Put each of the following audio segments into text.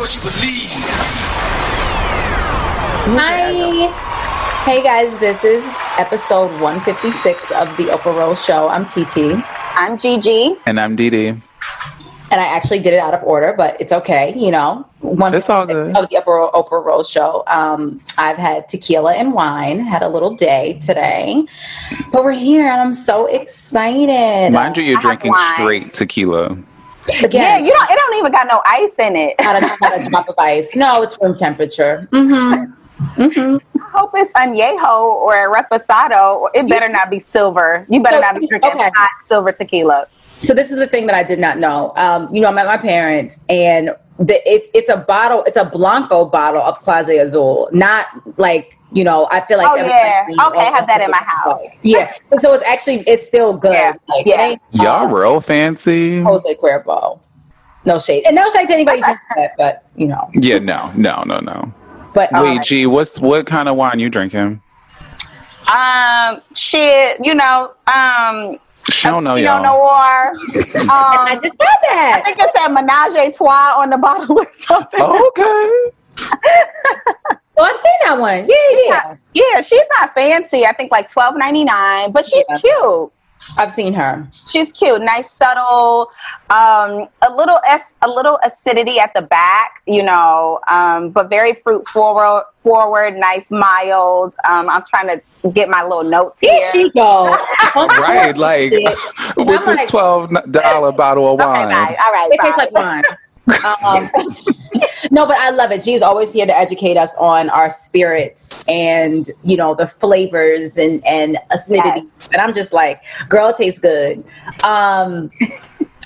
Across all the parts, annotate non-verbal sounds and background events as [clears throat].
what you believe. Hi. Hey guys, this is episode 156 of the Oprah Rose Show. I'm TT. I'm Gigi. And I'm Dee And I actually did it out of order, but it's okay. You know, one it's all good. Of the Oprah, Oprah Rose Show. Um, I've had tequila and wine, had a little day today, but we're here and I'm so excited. Mind you, you're I drinking straight tequila. Again, yeah, you don't. It don't even got no ice in it. not, a, not a drop of ice. No, it's room temperature. Mm-hmm. Mm-hmm. I hope it's añejo or a reposado. It better not be silver. You better so, not be drinking okay. hot silver tequila. So this is the thing that I did not know. Um, you know, I met my parents, and the, it, it's a bottle. It's a blanco bottle of Clase Azul, not like you know. I feel like oh yeah, okay, I have that in my house. Yeah, so it's actually it's still good. Yeah, like, yeah. y'all um, real fancy. Jose Cuervo. No shade, and no shade to anybody that, but you know. Yeah, no, no, no, no. But wait, uh, G, what's what kind of wine you drinking? Um, shit, you know, um. She don't know y'all. Noir. [laughs] Um, I just said that. I think it said Menage a Trois on the bottle or something. Okay. [laughs] Oh, I've seen that one. Yeah, yeah. Not, yeah, she's not fancy. I think like twelve ninety nine, but she's yeah. cute. I've seen her. She's cute, nice, subtle, um, a little s a little acidity at the back, you know, um, but very fruit forward, forward, nice, mild. Um, I'm trying to get my little notes here. Here she go. [laughs] right, like [laughs] with this twelve dollar bottle of wine. Okay, bye. All right, it tastes like wine. [laughs] Um, no, but I love it. She's always here to educate us on our spirits and you know the flavors and and acidity. Yes. And I'm just like, girl, tastes good. Um,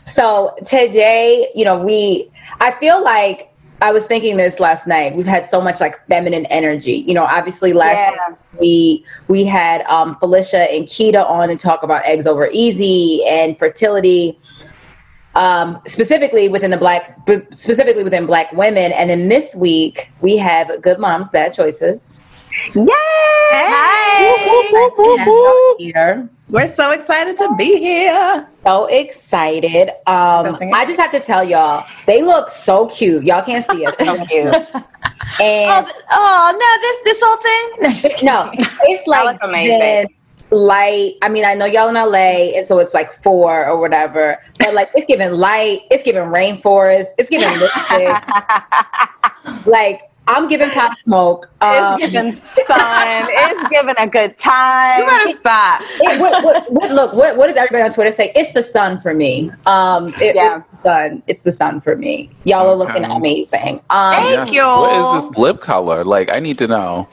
so today, you know, we I feel like I was thinking this last night. We've had so much like feminine energy. You know, obviously last yeah. we we had um, Felicia and Kita on to talk about eggs over easy and fertility um, specifically within the black, specifically within black women. And then this week we have Good Moms, Bad Choices. Yay! Hi. Here. We're so excited to be here. So excited. Um, I just have to tell y'all, they look so cute. Y'all can't see us. So [laughs] cute. And oh, oh, no, this this whole thing? No, [laughs] no it's like amazing light. I mean, I know y'all in LA, and so it's like four or whatever. But like, it's giving light. It's giving rainforest. It's giving [laughs] like, I'm giving pop smoke. Um, it's giving sun. it's giving a good time. You better stop. It, what, what, what, look, what, what does everybody on Twitter say? It's the sun for me. Um, it, yeah. It's the sun. It's the sun for me. Y'all are looking amazing. Um, Thank yes. you. What is this lip color? Like, I need to know.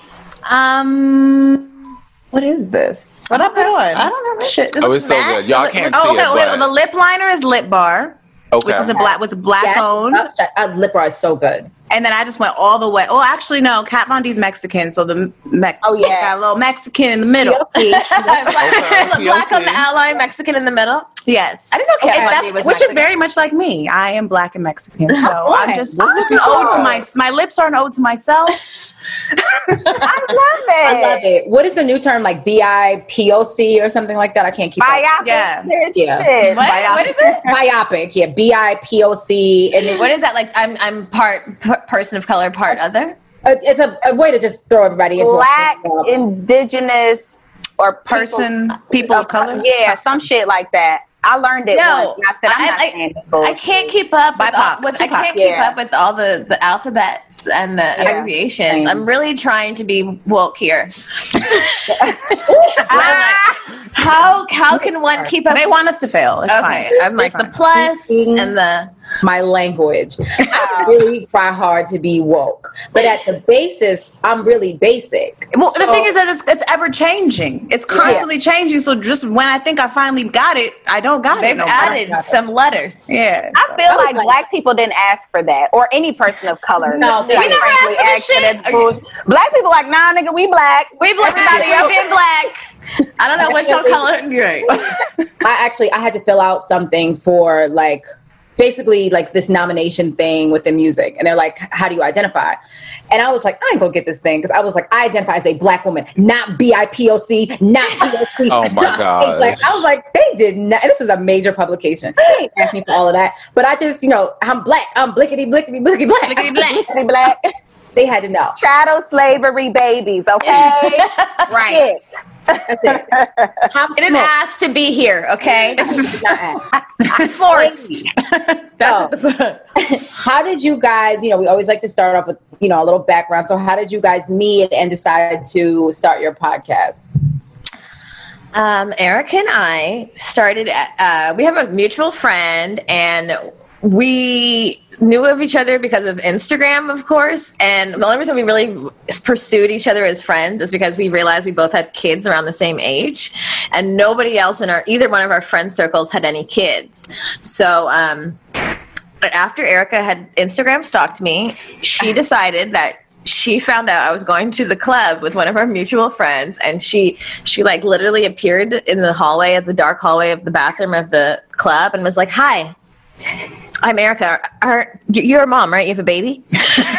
Um, what is this? What I put on? I don't know. Shit, it oh, it's so good. Y'all can't oh, see okay, it. Okay, the lip liner is Lip Bar. Okay. Which is a black with black yes. owned. Uh, lip bar is so good. And then I just went all the way. Oh, actually, no. Kat Von D's Mexican, so the me- oh yeah, got a little Mexican in the middle. black, [laughs] black on the outline, Mexican in the middle. Yes, I didn't know Kat Von D was which Mexican. is very much like me. I am black and Mexican, so [laughs] I'm just it's an ode to my my lips are an ode to myself. [laughs] I love it. I love it. What is the new term like B I P O C or something like that? I can't keep biopic. Yeah, yeah. What? what is it? Biopic. Yeah, B I P O C. And what is that like? I'm I'm part p- person of color, part other. Uh, it's a, a, way to just throw everybody into black, indigenous, or person, people, people of color. Yeah, some shit like that. I learned it no, once. I said, I'm not I, I, I can't keep up with, all, with I can't keep yeah. up with all the, the alphabets and the yeah. abbreviations. I'm really trying to be woke here. [laughs] [laughs] how how can one keep up? They want us to fail. It's okay. fine. I'm like the plus and the my language. I really try hard to be woke, but at the basis, I'm really basic. Well, so, the thing is that it's, it's ever changing. It's constantly yeah. changing. So just when I think I finally got it, I don't got They've it. They've no added some letters. Yeah. I feel oh like, like black people didn't ask for that, or any person of color. No, we never asked for shit. Okay. Black people like, nah, nigga, we black. We black. Everybody else being black. I don't know what your color. Right. I actually I had to fill out something for like basically like this nomination thing with the music, and they're like, "How do you identify?" And I was like, I ain't gonna get this thing because I was like, I identify as a black woman, not BIPOC, not [laughs] POC. oh my god! [laughs] Like I was like, they did not. This is a major publication. They asked me for all of that, but I just, you know, I'm black. I'm blickety blickety blickety black. Blickety black. [laughs] blickety black. They had to know. Chattel slavery babies. Okay, right. That's it. Pop didn't ask to be here, okay? [laughs] Forced. [laughs] That's so, the, [laughs] how did you guys, you know, we always like to start off with, you know, a little background. So how did you guys meet and decide to start your podcast? Um, Eric and I started, uh, we have a mutual friend and we knew of each other because of Instagram, of course. And the only reason we really pursued each other as friends is because we realized we both had kids around the same age, and nobody else in our either one of our friend circles had any kids. So, um, after Erica had Instagram stalked me, she decided that she found out I was going to the club with one of our mutual friends, and she she like literally appeared in the hallway at the dark hallway of the bathroom of the club and was like, "Hi, I'm Erica. Are, you're a mom, right? You have a baby?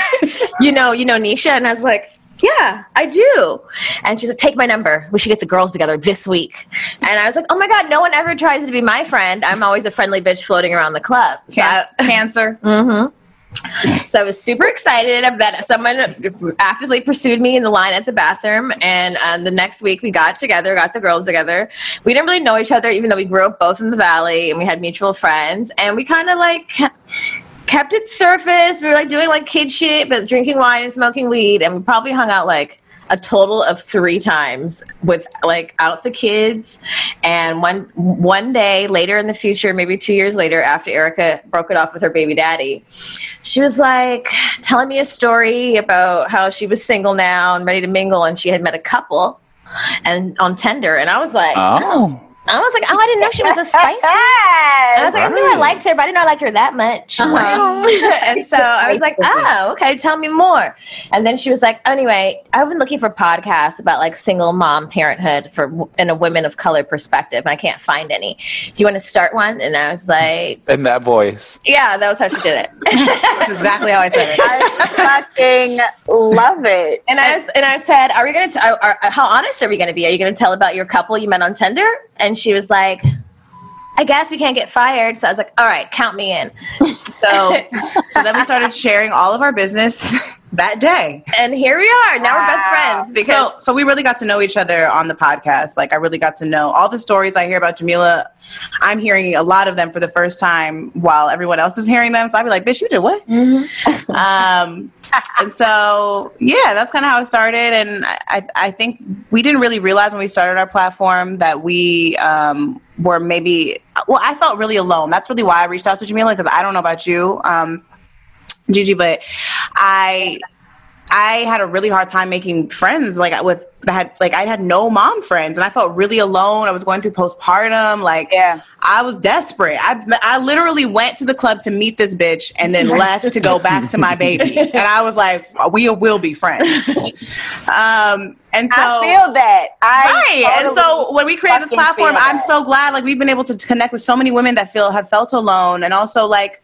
[laughs] you know, you know Nisha? And I was like, yeah, I do. And she said, take my number. We should get the girls together this week. And I was like, oh my God, no one ever tries to be my friend. I'm always a friendly bitch floating around the club. So Can- I, cancer. [laughs] mm-hmm. So I was super excited that someone actively pursued me in the line at the bathroom. And um, the next week we got together, got the girls together. We didn't really know each other, even though we grew up both in the valley and we had mutual friends. And we kind of like kept it surface. We were like doing like kid shit, but drinking wine and smoking weed. And we probably hung out like a total of three times with like out the kids. And one one day later in the future maybe two years later after erica broke it off with her baby daddy she was like telling me a story about how she was single now and ready to mingle and she had met a couple and on Tinder. And i was like oh I was like, oh, I didn't know she was a spicy. I was like, I knew I liked her, but I didn't know I liked her that much. Uh-huh. [laughs] and so I was like, oh, okay, tell me more. And then she was like, anyway, I've been looking for podcasts about like single mom parenthood for in a women of color perspective, and I can't find any. Do you want to start one? And I was like, in that voice. Yeah, that was how she did it. [laughs] That's exactly how I said it. [laughs] I fucking love it. And I was, and I said, are we going to? How honest are we going to be? Are you going to tell about your couple you met on Tinder? And she was like, I guess we can't get fired. So I was like, all right, count me in. So, so then we started sharing all of our business [laughs] that day. And here we are. Now wow. we're best friends because so, so we really got to know each other on the podcast. Like I really got to know all the stories I hear about Jamila. I'm hearing a lot of them for the first time while everyone else is hearing them. So I'd be like, bitch, you did what? Mm-hmm. [laughs] um, and so yeah, that's kind of how it started. And I, I think we didn't really realize when we started our platform that we um, were maybe well, I felt really alone. That's really why I reached out to Jamila because I don't know about you. Um, Gigi, but I I had a really hard time making friends like with that had like I had no mom friends and I felt really alone. I was going through postpartum like yeah. I was desperate. I I literally went to the club to meet this bitch and then left to go back to my baby. [laughs] And I was like we will be friends. Um and so I feel that. I right. Totally and so when we created this platform, I'm so glad like we've been able to connect with so many women that feel have felt alone and also like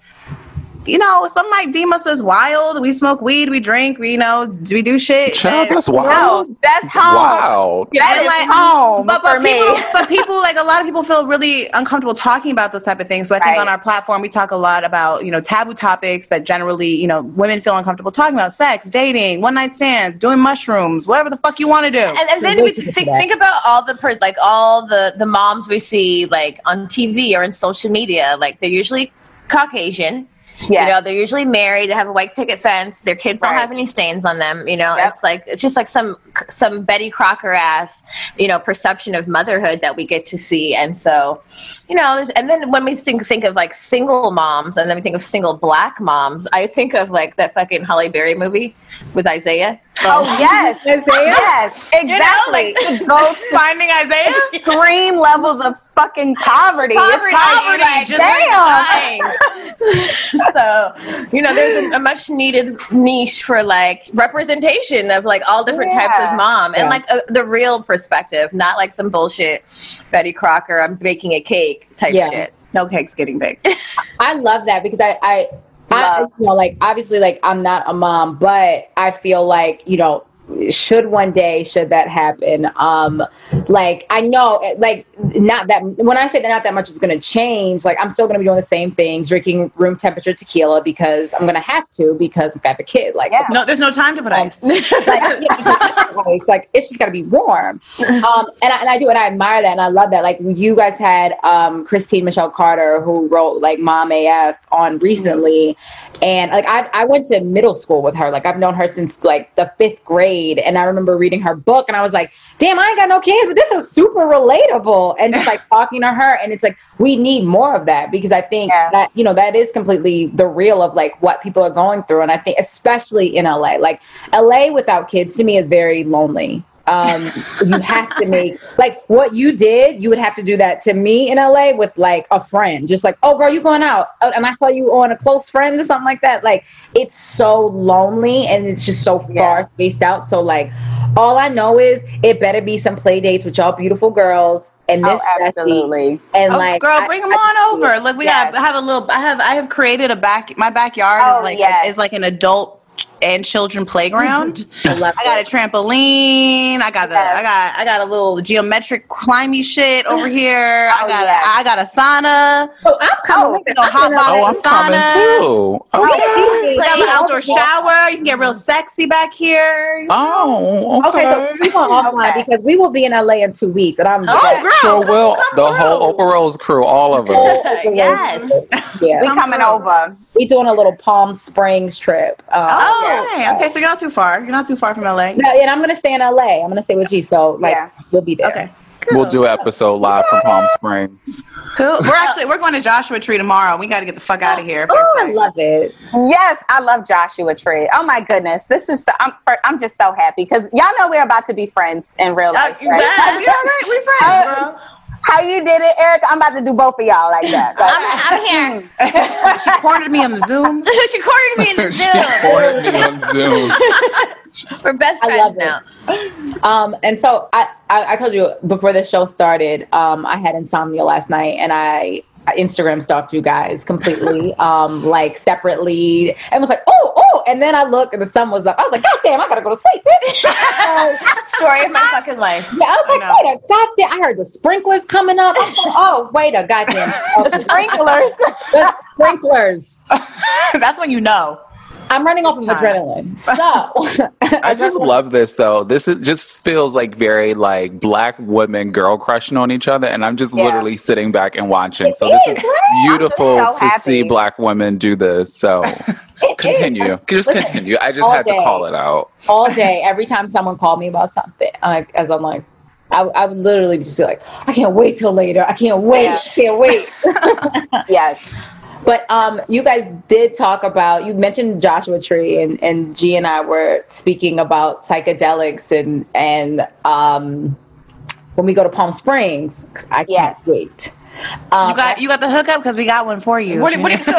you know, some might deem us as wild. We smoke weed, we drink, we you know, we do shit. Child, that's wild. No, that's home. Wow. That is like, home but, but for people, me. but people like a lot of people feel really uncomfortable talking about those type of things. So I think on our platform we talk a lot about you know taboo topics that generally you know women feel uncomfortable talking about: sex, dating, one night stands, doing mushrooms, whatever the fuck you want to do. And, and then we th- think, think about all the per- like all the the moms we see like on TV or in social media. Like they're usually Caucasian You know, they're usually married. They have a white picket fence. Their kids don't have any stains on them. You know, Yep. it's like it's just like some some Betty Crocker ass, you know, perception of motherhood that we get to see. And so, you know, there's and then when we think think of like single moms, and then we think of single black moms, I think of like that fucking Halle Berry movie with Isaiah. Oh [laughs] yes, yes, exactly. like- It goes Finding Isaiah. extreme levels of fucking poverty. Poverty, It's poverty, like, just damn. [laughs] so you know there's a, a much needed niche for like representation of like all different types of mom and Yeah. like a, the real perspective not like some bullshit betty crocker i'm baking a cake type Yeah. shit No cake's getting baked. [laughs] I love that because I, I, I, Love. you know, like obviously, like I'm not a mom, but I feel like you know, should one day, should that happen, um, like I know, like not that when I say that not that much is going to change, like I'm still going to be doing the same things, drinking room temperature tequila because I'm going to have to because I've got the kid, like. Yeah. No, there's no time to put ice. [laughs] like, yeah, it's like it's just got to be warm, um, and I, and I do, and I admire that, and I love that. Like you guys had um, Christine Michel Carter, who wrote like Mom AF on recently, and like I I went to middle school with her. Like I've known her since like the fifth grade, and I remember reading her book, and I was like, damn, I ain't got no kids, but this is super relatable, and just like [laughs] talking to her, and it's like we need more of that because I think Yeah. that you know that is completely the real of like what people are going through, and I think especially in LA, like LA without kids to me is very lonely. Um, you have to make like what you did. You would have to do that to me in LA with like a friend, just like, oh, girl, you going out, Oh, and I saw you on a close friend or something like that. Like it's so lonely and it's just so far spaced out. So like, all I know is it better be some play dates with y'all beautiful girls and Miss Oh, absolutely. and Oh, like, girl, I- bring them I- on over. Look, we Yes. I have a little. I have I have created a back. My backyard Oh, is like yes. is like an adult and children playground. I I got a trampoline. I got the. Yes. I got. I got a little geometric climby shit over here. [laughs] Oh, I Oh, got. yes. A, I got a sauna. Oh, I'm coming. Oh, it. hot oh, I'm box Oh, gonna- I'm sauna. too. We Okay. got an outdoor shower. You can get real sexy back here. Oh, okay. Okay, so we going offline because we will be in LA in two weeks, and I'm Oh, dead. girl, Sure will. come The whole through. Oprah Rose crew, all of them. yes Yeah, We Come coming through. over. We doing a little Palm Springs trip. Um, Oh, yeah. okay. Okay, so you're not too far. You're not too far from LA. no, and I'm gonna stay in LA. I'm gonna stay with G. So like, Yeah. we'll be there. Okay. We'll do an episode live from Palm Springs. Cool. We're [laughs] actually we're going to Joshua Tree tomorrow. We got to get the fuck out of here. For Oh, a I sec. love it. Yes, I love Joshua Tree. Oh my goodness, this is so, I'm I'm just so happy because y'all know we're about to be friends in real Uh, life. yeah, right? Yeah, [laughs] right. We friends, bro. How you did it, Erica. I'm about to do both of y'all like that. Like, [laughs] I'm, I'm here [laughs] She cornered me on the Zoom. [laughs] she cornered me in the She zoom cornered me on Zoom. we're best friends now Um, and so I, I, I told you before the show started, um, I had insomnia last night, and I I Instagram stalked you guys completely, um, like separately, and was like, oh, and then I looked and the sun was up. I was like, God damn, I gotta go to sleep. bitch." [laughs] Story of my fucking life yeah, I was like, know. wait a goddamn! I heard the sprinklers coming up. Like, oh, wait a goddamn! [laughs] Okay. sprinklers. the sprinklers. [laughs] That's when you know. I'm running off of adrenaline. [laughs] So I just [laughs] love this though. This is just feels like very like black women girl crushing on each other, and I'm just Yeah. literally sitting back and watching. So It this is, is right? beautiful so to see black women do this. So [laughs] It is. continue, just Listen, continue. I just had to call it out. all day, every time someone called me about something, like as I'm like, I, I would literally just be like, I can't wait till later. I can't wait. Yeah. I can't wait. yes. But um, you guys did talk about. You mentioned Joshua Tree, and and G and I were speaking about psychedelics and and um, when we go to Palm Springs, I can't Yes. wait. Um, You got you got the hookup because we got one for you. What, what, are- so,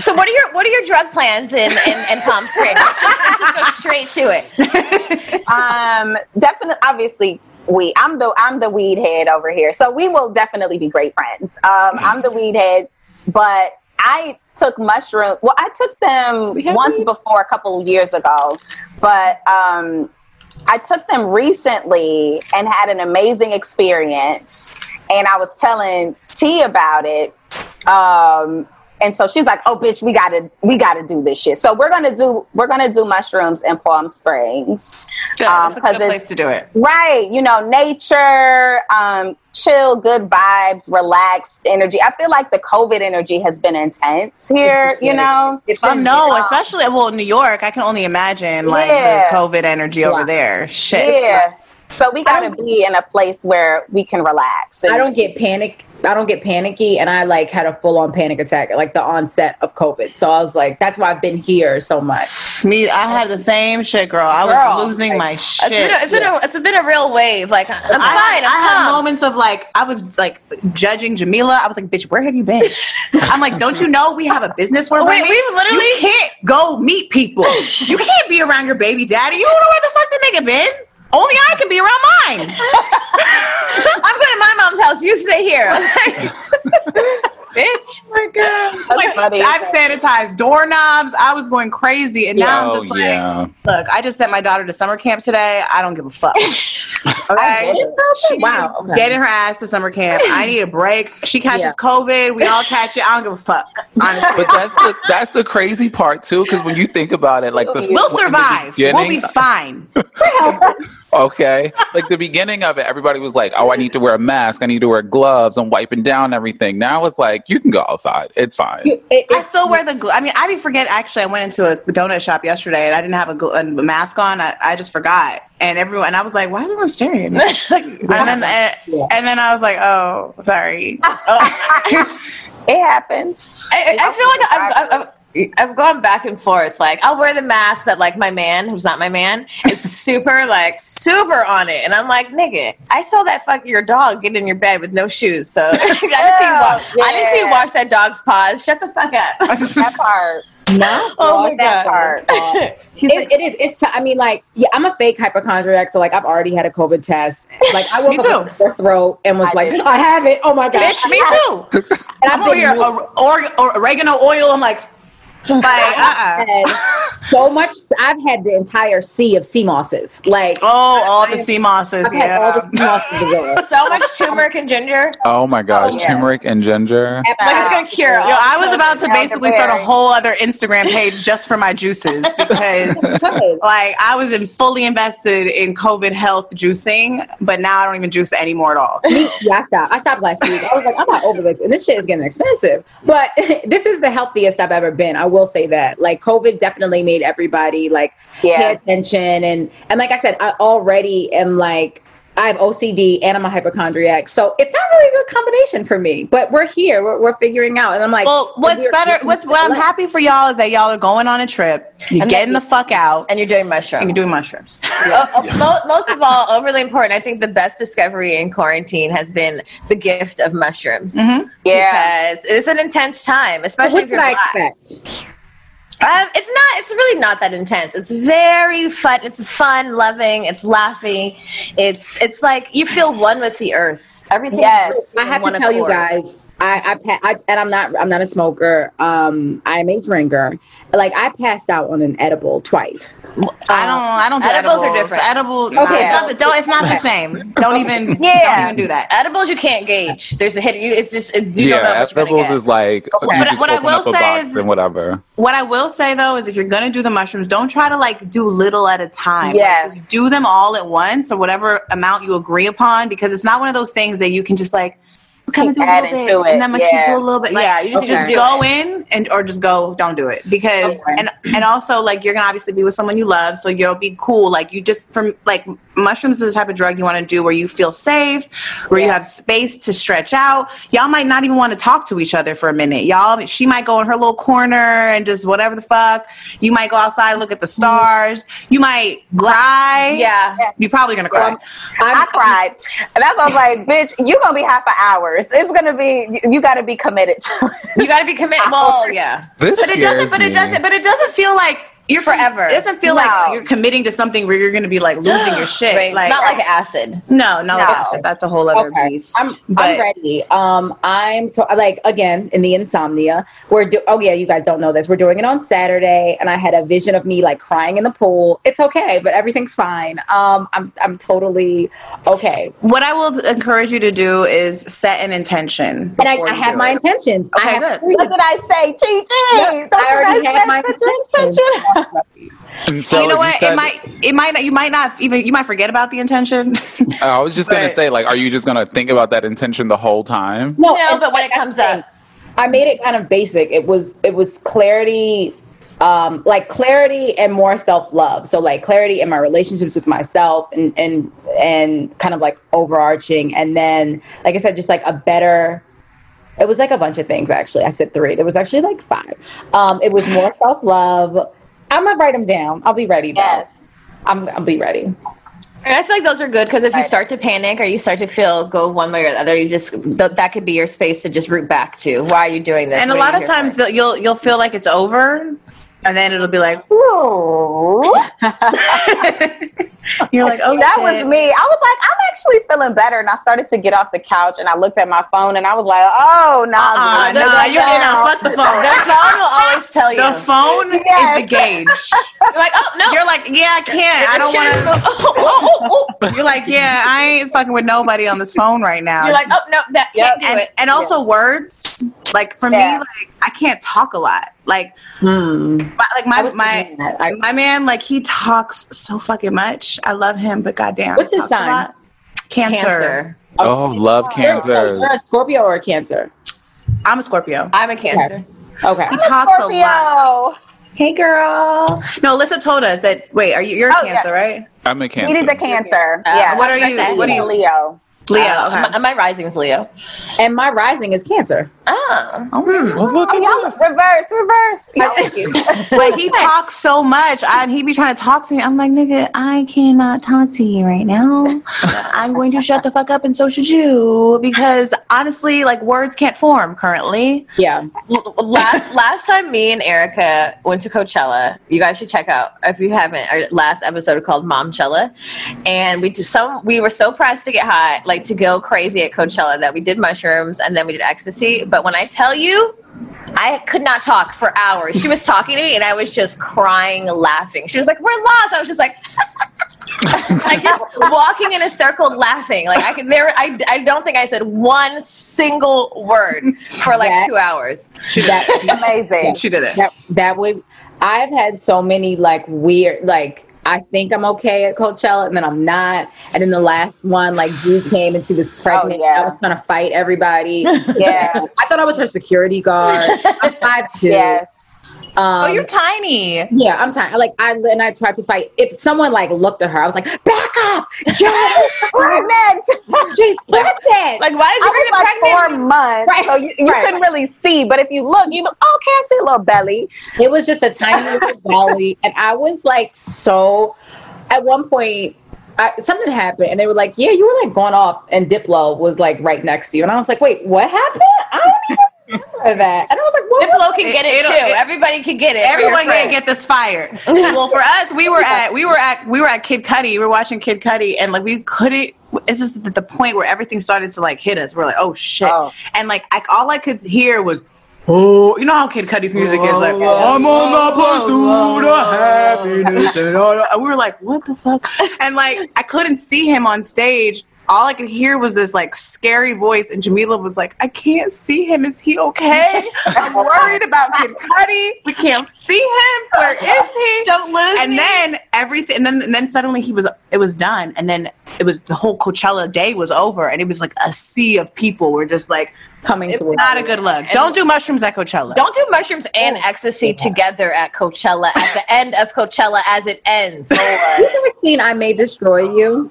so what are your what are your drug plans in in, in Palm Springs? Let's just, let's just go straight to it. [laughs] Um, definitely, obviously, we. I'm the I'm the weed head over here, so we will definitely be great friends. Um, I'm the weed head, but I took mushroom. Well, I took them once before a couple of years ago, but um, I took them recently and had an amazing experience. And I was telling T about it. Um, and so she's like, "Oh, bitch, we gotta we gotta do this shit." So we're gonna do we're gonna do mushrooms in Palm Springs. Good. Um, That's a 'cause good it's- place to do it. Right, you know, nature, um, chill, good vibes, relaxed energy. I feel like the COVID energy has been intense here. You know, Oh no, especially well, New York. I can only imagine like Yeah. the COVID energy over Yeah. there. Shit. yeah. So we got to be in a place where we can relax. I don't get panic. I don't get panicky, and I like had a full on panic attack at like the onset of COVID. So I was like, that's why I've been here so much. Me, I had the same shit, girl. I Girl, was losing my shit. It's been, a, it's, been a, it's been a real wave. Like I'm fine. I, I'm I had calm. moments of like I was like judging Jamila. I was like, "Bitch, where have you been?" I'm like, "Don't you know we have a business we're oh, Wait, we literally- you can't go meet people. you can't be around your baby daddy. You don't know where the fuck the nigga been. Only I can be around mine. [laughs] I'm going to my mom's house. You stay here. [laughs] Bitch. my god! like funny. I've sanitized doorknobs. I was going crazy, and now I'm Oh, just like, yeah. look, I just sent my daughter to summer camp today. I don't give a fuck. [laughs] Okay, She Wow, okay. getting her ass to summer camp. I need a break. She catches Yeah. COVID. We all catch it. I don't give a fuck. Honestly, But that's the that's the crazy part too, because when you think about it, like the we'll in the survive. We'll be beginning- fine. Okay, like the beginning of it, everybody was like, "Oh, I need to wear a mask. I need to wear gloves. I'm wiping down everything." Now it's like you can go outside. It's fine. It- it- I still wear the. Gl- I mean, I be forget. Actually, I went into a donut shop yesterday and I didn't have a, gl- a mask on. I, I just forgot, and everyone. And I was like, "Why is everyone staring?" at [laughs] me?" and then and, and then I was like, "Oh, sorry." [laughs] It happens. I, I feel like I've, I've, I've I've gone back and forth. Like I'll wear the mask, but like my man, who's not my man, is [laughs] super like super on it, and I'm like, nigga, I saw that fuck your dog get in your bed with no shoes. So [laughs] I didn't see you wa- I didn't see you wash that dog's paws. Shut the fuck up. That part. [laughs] no. Oh my that God. part. It, it is. It's. T- I mean, like, yeah, I'm a fake hypochondriac, so like, I've already had a COVID test. Like, I woke up too. with a throat and was I like, did. I have it. Oh my god, Bitch, me too. And I'm I've over here, or, or, or oregano oil. I'm like, like, [laughs] uh-uh. so much. I've had the entire sea of sea mosses. Like, Oh, all the sea mosses. I've had all Yeah. the sea mosses together. [laughs] so much turmeric and ginger. Oh my gosh, Oh, yeah. turmeric and ginger. Like it's gonna cure. Yo, I was about to basically start a whole other Instagram page just for my juices [laughs] because like I was in fully invested in COVID health juicing, but now I don't even juice anymore at all. Me, yeah, I stopped. I stopped last week. I was like, I'm not over this, and this shit is getting expensive. But this is the healthiest I've ever been. I will say that. Like, COVID definitely made everybody like pay attention, and and like I said, I already am like. I have OCD and I'm a hypochondriac, so it's not really a good combination for me. But we're here, we're, we're figuring out, and I'm like, Well, what's we're- better? What's what I'm happy for y'all is that y'all are going on a trip. You're And getting then- the fuck out, and you're doing mushrooms. and you're doing mushrooms. [laughs] Oh, oh, mo- most of all, overly important. I think the best discovery in quarantine has been the gift of mushrooms. Yeah. Because it's an intense time, especially what if you're I black. expect? Um, it's not. It's really not that intense. It's very fun. It's fun, loving. It's laughing. It's it's like you feel one with the earth. Everything. Yes. I have to tell you guys, I, I, pa- I and I'm not I'm not a smoker. Um, I'm a drinker. Like I passed out on an edible twice. I don't. I don't do Edibles edibles. are different. Edible. Okay. Okay. It's not the, don't, it's not the same. Don't even. Yeah. Don't even do that. Edibles you can't gauge. There's a hit. You, it's just it's, you don't know yeah, edibles is like you But just what I will up say is- and whatever. What I will say though is if you're gonna do the mushrooms, don't try to like do little at a time. Like, Yes. just do them all at once or whatever amount you agree upon because it's not one of those things that you can just like come and Keep do a little bit to it, and then I'm gonna yeah. keep do a little bit. Like, Yeah, you just- just, just go in and or just go. Don't do it because Okay. and and also like you're gonna obviously be with someone you love, so you'll be cool. Like you just from like mushrooms is the type of drug you want to do where you feel safe, where you have space to stretch out. Y'all might not even want to talk to each other for a minute. Y'all, she might go in her little corner and just whatever the fuck. You might go outside, look at the stars. You might cry. Yeah. You're probably gonna cry. Um, I cried, and that's why I was like, "Bitch, you gonna be half for hours. It's gonna be. You got to be committed." You got to be committed. Well, [laughs] yeah. This but it doesn't. But me. it doesn't. But it doesn't feel like you're forever. It doesn't feel No. like you're committing to something where you're going to be like losing your [gasps] shit. Right. Like, it's not like acid. no, not like acid. That's a whole other Okay. beast. I'm, but I'm ready. Um, I'm to, like again in the insomnia. We're do- oh yeah, you guys don't know this. We're doing it on Saturday, and I had a vision of me like crying in the pool. It's okay, but everything's fine. Um, I'm I'm totally okay, what I will encourage you to do is set an intention. and I, I have my it. intentions. I Okay, have good. three. What did I say? TT. I already had my intentions. And so you know what? said- it might. It might not. You might not even. You might forget about the intention. [laughs] I was just gonna say, like, are you just gonna think about that intention the whole time? No, No, but when it comes up, I made it kind of basic. It was it was clarity, um, like clarity and more self love. So like clarity in my relationships with myself and and and kind of like overarching. And then like I said, just like a better. It was like a bunch of things actually. I said three. There was actually like five. Um, it was more self love. I'm gonna write them down. I'll be ready. Though. Yes. I'm I'll be ready. I feel like those are good because if you start to panic or you start to feel go one way or the other, you just th- that could be your space to just root back to. Why are you doing this? and a lot of times the, you'll you'll feel like it's over, and then it'll be like, Ooh. [laughs] [laughs] [laughs] you're like, oh, that was me. I was like, I'm actually feeling better, and I started to get off the couch, and I looked at my phone, and I was like, oh no, nah, nah, you nah, know, fuck the phone. the [laughs] phone will always tell you. The phone Yes. is the gauge. You're like, oh no, You're like, yeah, I can't. I don't want mo- [laughs] oh, oh, oh, to. You're like, yeah, I ain't fucking with nobody on this phone right now. You're like, oh no, that can't do and, it. and also words. Like for Yeah. me, like I can't talk a lot. Like, Hmm. my, like my my. I- my man, like he talks so fucking much. I love him, but goddamn, What's he his sign? lot. Cancer. Cancer. Oh, love You're, cancer. you're a Scorpio or a Cancer? I'm a Scorpio. I'm a Cancer. Okay. He talks a lot. Hey, girl. No, Alyssa told us that. Wait, are you? You're a Oh, yeah. Cancer, right? I'm a cancer. He's a Cancer. Uh, yeah. What are you? What are you? Leo. Leo. Uh, okay. my, my rising is Leo. And my rising is Cancer. Oh, Oh, y'all reverse, reverse. Thank you. [laughs] but he talks so much, and he be trying to talk to me. I'm like, nigga, I cannot talk to you right now. [laughs] I'm going to shut the fuck up, and so should you, because honestly, like words can't form currently. Yeah. L- last last time me and Erica went to Coachella, you guys should check out if you haven't our last episode called Momchella, and we do some. We were so pressed to get high, like to go crazy at Coachella, that we did mushrooms and then we did ecstasy. But when I tell you. I could not talk for hours. She was talking to me and I was just crying, laughing. She was like, We're lost. I was just like, [laughs] I just walking in a circle laughing. Like I can there I, I don't think I said one single word for like That- two hours. That, Amazing. She did it. that that would I've had so many like weird like I think I'm okay at Coachella and then I'm not. And then the last one, like Drew came and she was oh, pregnant. yeah. I was trying to fight everybody. [laughs] Yeah. I thought I was her security guard. I'm five two. yes. Um, Oh, you're tiny. yeah, I'm tiny. Like I and I tried to fight. If someone like looked at her, I was like, "Back up! Get Pregnant. She's [laughs] pregnant!" Like, why did you bring like pregnant? four months, Right. so you, you Right. couldn't really see. But if you look, you look, oh, okay, I see a little belly. It was just a tiny little [laughs] belly, and I was like so. At one point, I, something happened, and they were like, "Yeah, you were like gone off," and Diplo was like right next to you, and I was like, "Wait, what happened?" I don't even [laughs] remember that, and I was like, "What?" Diplo can get it, It- too. it- Everybody can get it. Everyone can get this fired. [laughs] well, for us, we were at we were at we were at Kid Cudi. We were watching Kid Cudi, and like we couldn't. This is the, the point where everything started to like hit us. We're like, oh shit, Oh. and like I, all I could hear was. Oh, you know how Kid Cudi's music is like, I'm on the pursuit of happiness, and, all. And we were like, what the fuck? And like, I couldn't see him on stage. All I could hear was this like scary voice, and Jamila was like, I can't see him. Is he okay? [laughs] I'm worried about Kid Cudi. We can't see him. Where is he? Don't lose and me. then everything and then and then suddenly he was it was done and then it was the whole coachella day was over and it was like a sea of people were just like coming it's to not a good look don't do mushrooms at coachella Don't do mushrooms and oh. ecstasy together at Coachella at the end of Coachella as it ends. [laughs] You ever seen I May Destroy You?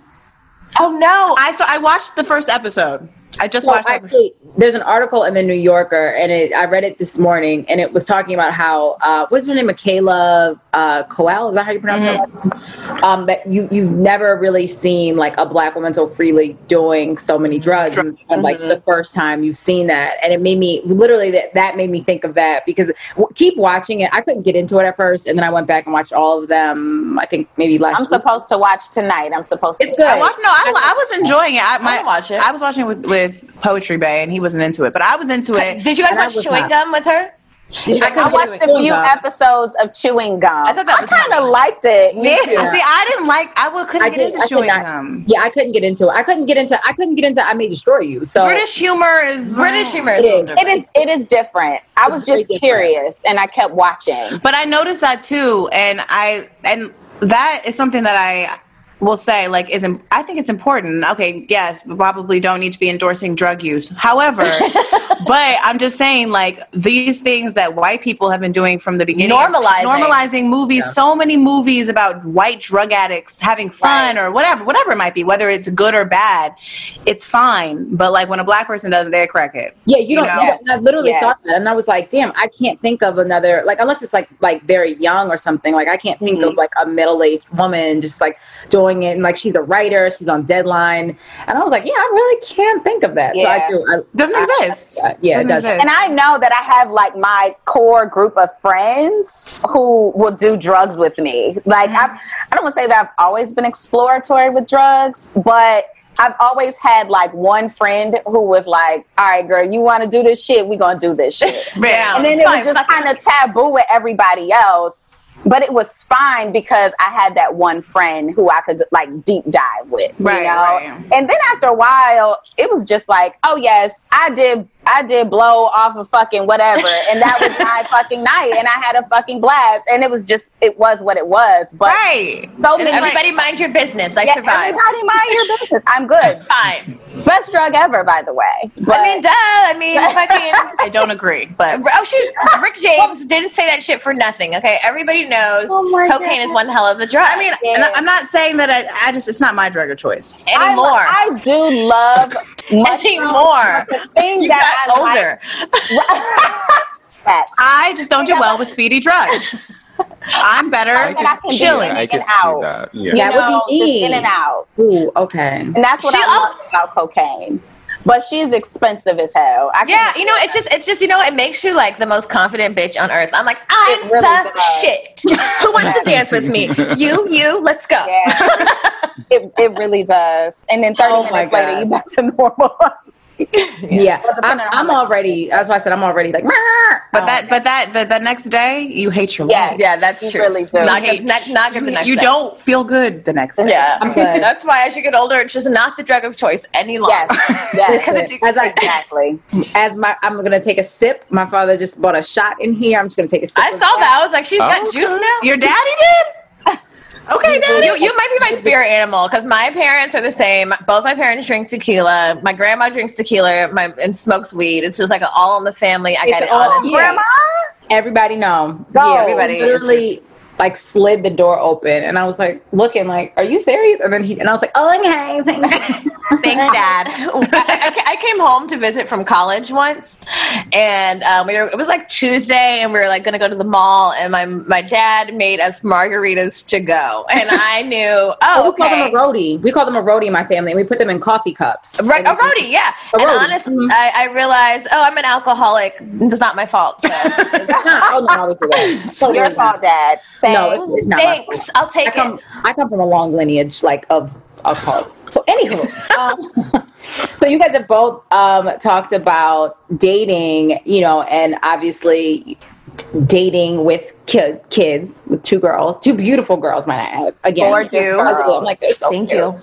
Oh no. i so i watched the first episode I just So watched that. actually, there's an article in the New Yorker, and it, I read it this morning, and it was talking about how uh, what's her name, Michaela uh, Coel? Is that how you pronounce Mm-hmm. it? Um, that you you've never really seen like a black woman so freely doing so many drugs, and, and, like the first time you've seen that, and it made me literally that that made me think of that because w- keep watching it. I couldn't get into it at first, and then I went back and watched all of them. I think maybe last. I'm week. supposed to watch tonight. I'm supposed to. It's good. I watched, no, I, I was enjoying it. I, my, wanna watch it. I was watching it with, with Poetry Bay, and he wasn't into it, but I was into it. Did you guys watch Chewing not. Gum with her? I, I watched a few episodes of Chewing Gum. I thought that was kind of liked it. Me too. Yeah. See, I didn't like. I would couldn't I get did- into I chewing not- gum. Yeah, I couldn't get into it. I couldn't get into. I couldn't get into. I may destroy you. So British humor is mm. British humor It is a little is. different. It is. It is different. I was It's very just different. curious, and I kept watching. But I noticed that too, and I and that is something that I will say like is I think it's important. Okay, yes, probably don't need to be endorsing drug use. However, [laughs] but I'm just saying like these things that white people have been doing from the beginning, Normalizing. normalizing movies. So many movies about white drug addicts having fun or whatever, whatever it might be, whether it's good or bad, it's fine. But like when a black person does it, they're crack it. Yeah, you don't. know? you I literally Yes. thought that, and I was like, "Damn, I can't think of another like unless it's like like very young or something. Like I can't think Mm-hmm. of like a middle aged woman just like doing it. And like she's a writer, she's on deadline, and I was like, yeah, I really can't think of that. So I Yeah. do. I, Doesn't I- exist. I- yeah, Doesn't it does. exist. And I know that I have like my core group of friends who will do drugs with me. Like I've, I don't want to say that I've always been exploratory with drugs, but I've always had like one friend who was like, "All right, girl, you want to do this shit? We gonna do this shit." [laughs] Yeah. and then it was just kind of taboo with everybody else. But it was fine because I had that one friend who I could like deep dive with, you Right, know. right. And then after a while, it was just like, oh yes, I did, I did blow off of fucking whatever, and that was my [laughs] fucking night, and I had a fucking blast, and it was just, it was what it was. But right. so many, it's like- Everybody mind your business. I yeah, survived. everybody mind your business. I'm good. [laughs] Fine. Best drug ever, by the way. But I mean, duh. I mean, [laughs] fucking. I don't agree, but Oh shoot! Rick James didn't say that shit for nothing. Okay, everybody knows Oh cocaine God. is one hell of a drug. I mean, and I- I'm not saying that I, I just it's not my drug of choice. Anymore. I do love mushrooms, Anymore. but The thing you that got I like- older. [laughs] Facts. I just don't do well with speedy drugs. [laughs] I'm better I can be chilling. in I and could out. see that. Yeah. You Yeah, what know, do you just in and out. Ooh, okay. And that's what She I al- love about cocaine. But she's expensive as hell. I Yeah, you know, it's just, it's just, you know, it makes you like the most confident bitch on earth. I'm like, I'm really the does. shit. [laughs] Who wants to dance with me? You, you, let's go. Yeah. it, it really does. And then 30 Oh minutes later, you back to normal. [laughs] Yeah, Well, I'm, depending on how I'm already. That's why I said I'm already like. "Meow." But Oh, that, but that, the, the next day, you hate your Yes. life. Yeah, that's true. really do. Not You good, not, not good the next you day. don't feel good the next day. Yeah, I'm. [laughs] That's why as you get older, it's just not the drug of choice any longer. yes. [laughs] Yes. Because it's as I exactly. as my I'm gonna take a sip. My father just bought a shot in here. I'm just gonna take a sip. I saw that. I was like, she's got Okay. juice now. Your daddy did. Okay, daddy. You, you might be my spirit animal because my parents are the same. Both my parents drink tequila. My grandma drinks tequila my, and smokes weed. It's just like an all in the family. I It's got it all- honest. yeah. Grandma? Everybody know. Go. Yeah, Everybody is literally like slid the door open, and I was like looking like, "Are you serious?" And then he and I was like, "Oh, okay, thanks." [laughs] Thanks, dad. [laughs] I, I- came home to visit from college once, and um, we were, it was like Tuesday, and we were like going to go to the mall, and my my dad made us margaritas to go, and I [laughs] knew, Oh, oh, we call them a roadie. We call them a roadie in my family, and we put them in coffee cups. Right, a roadie, yeah. A and roadie. honest, Mhm. I, I realized, oh, I'm an alcoholic. It's not my fault. So It's not. Oh no, no, it's. It's your fault, Dad. No, Thanks. it's, it's not. thanks. I'll take I come. it. I come from a long lineage, like of alcohol. So, anywho, [laughs] um, [laughs] so you guys have both um, talked about dating, you know, and obviously dating with ki- kids, with two girls, two beautiful girls, might I add. Again, Gorgeous they're girls. I'm like, they're so Thank cute. you.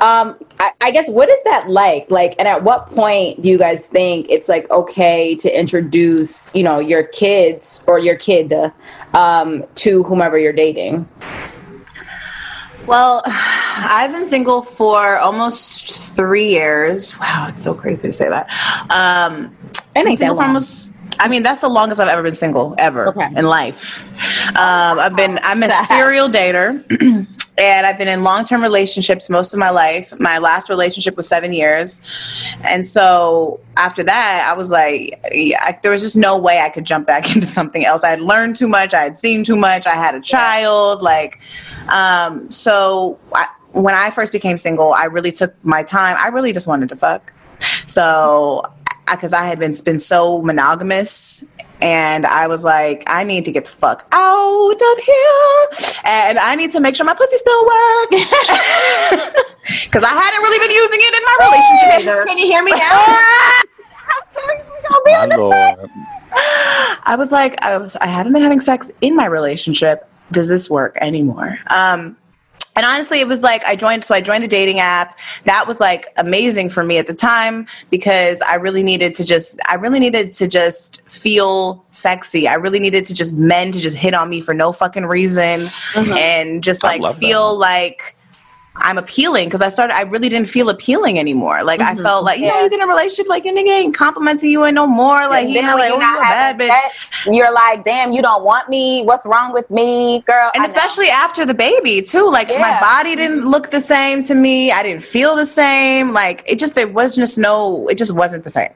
Um, I, I guess what is that like? Like, and at what point do you guys think it's like okay to introduce, you know, your kids or your kid um, to whomever you're dating? Well, I've been single for almost three years. Wow, it's so crazy to say that. Um, It ain't that single long. almost. I mean, that's the longest I've ever been single ever Okay. in life. Um, I've been. I'm a serial dater. [clears throat] and I've been in long term relationships most of my life. My last relationship was seven years. And so after that, I was like, I, there was just no way I could jump back [laughs] into something else. I had learned too much, I had seen too much, I had a child. Like, um, so I, when I first became single, I really took my time. I really just wanted to fuck. So, because I, I had been been so monogamous and I was like, I need to get the fuck out of here, and I need to make sure my pussy still works [laughs] because I hadn't really been using it in my relationship either. Can you hear me [laughs] now? My lord. I was like, I was, I haven't been having sex in my relationship. Does this work anymore? Um, and honestly, it was like I joined, so I joined a dating app. That was like amazing for me at the time because I really needed to just, I really needed to just feel sexy. I really needed to just men to just hit on me for no fucking reason mm-hmm. and just like love that. feel like I'm appealing because I started. I really didn't feel appealing anymore. Like I mm-hmm. felt like you know, Yeah. you get in a relationship, like your nigga ain't complimenting you and no more. Like And he then not when like, oh, you're you a not bad having bitch. sex, You're like, damn, you don't want me. What's wrong with me, girl? and I know. especially after the baby too like my body didn't mm-hmm. look the same to me i didn't feel the same like it just there was just no it just wasn't the same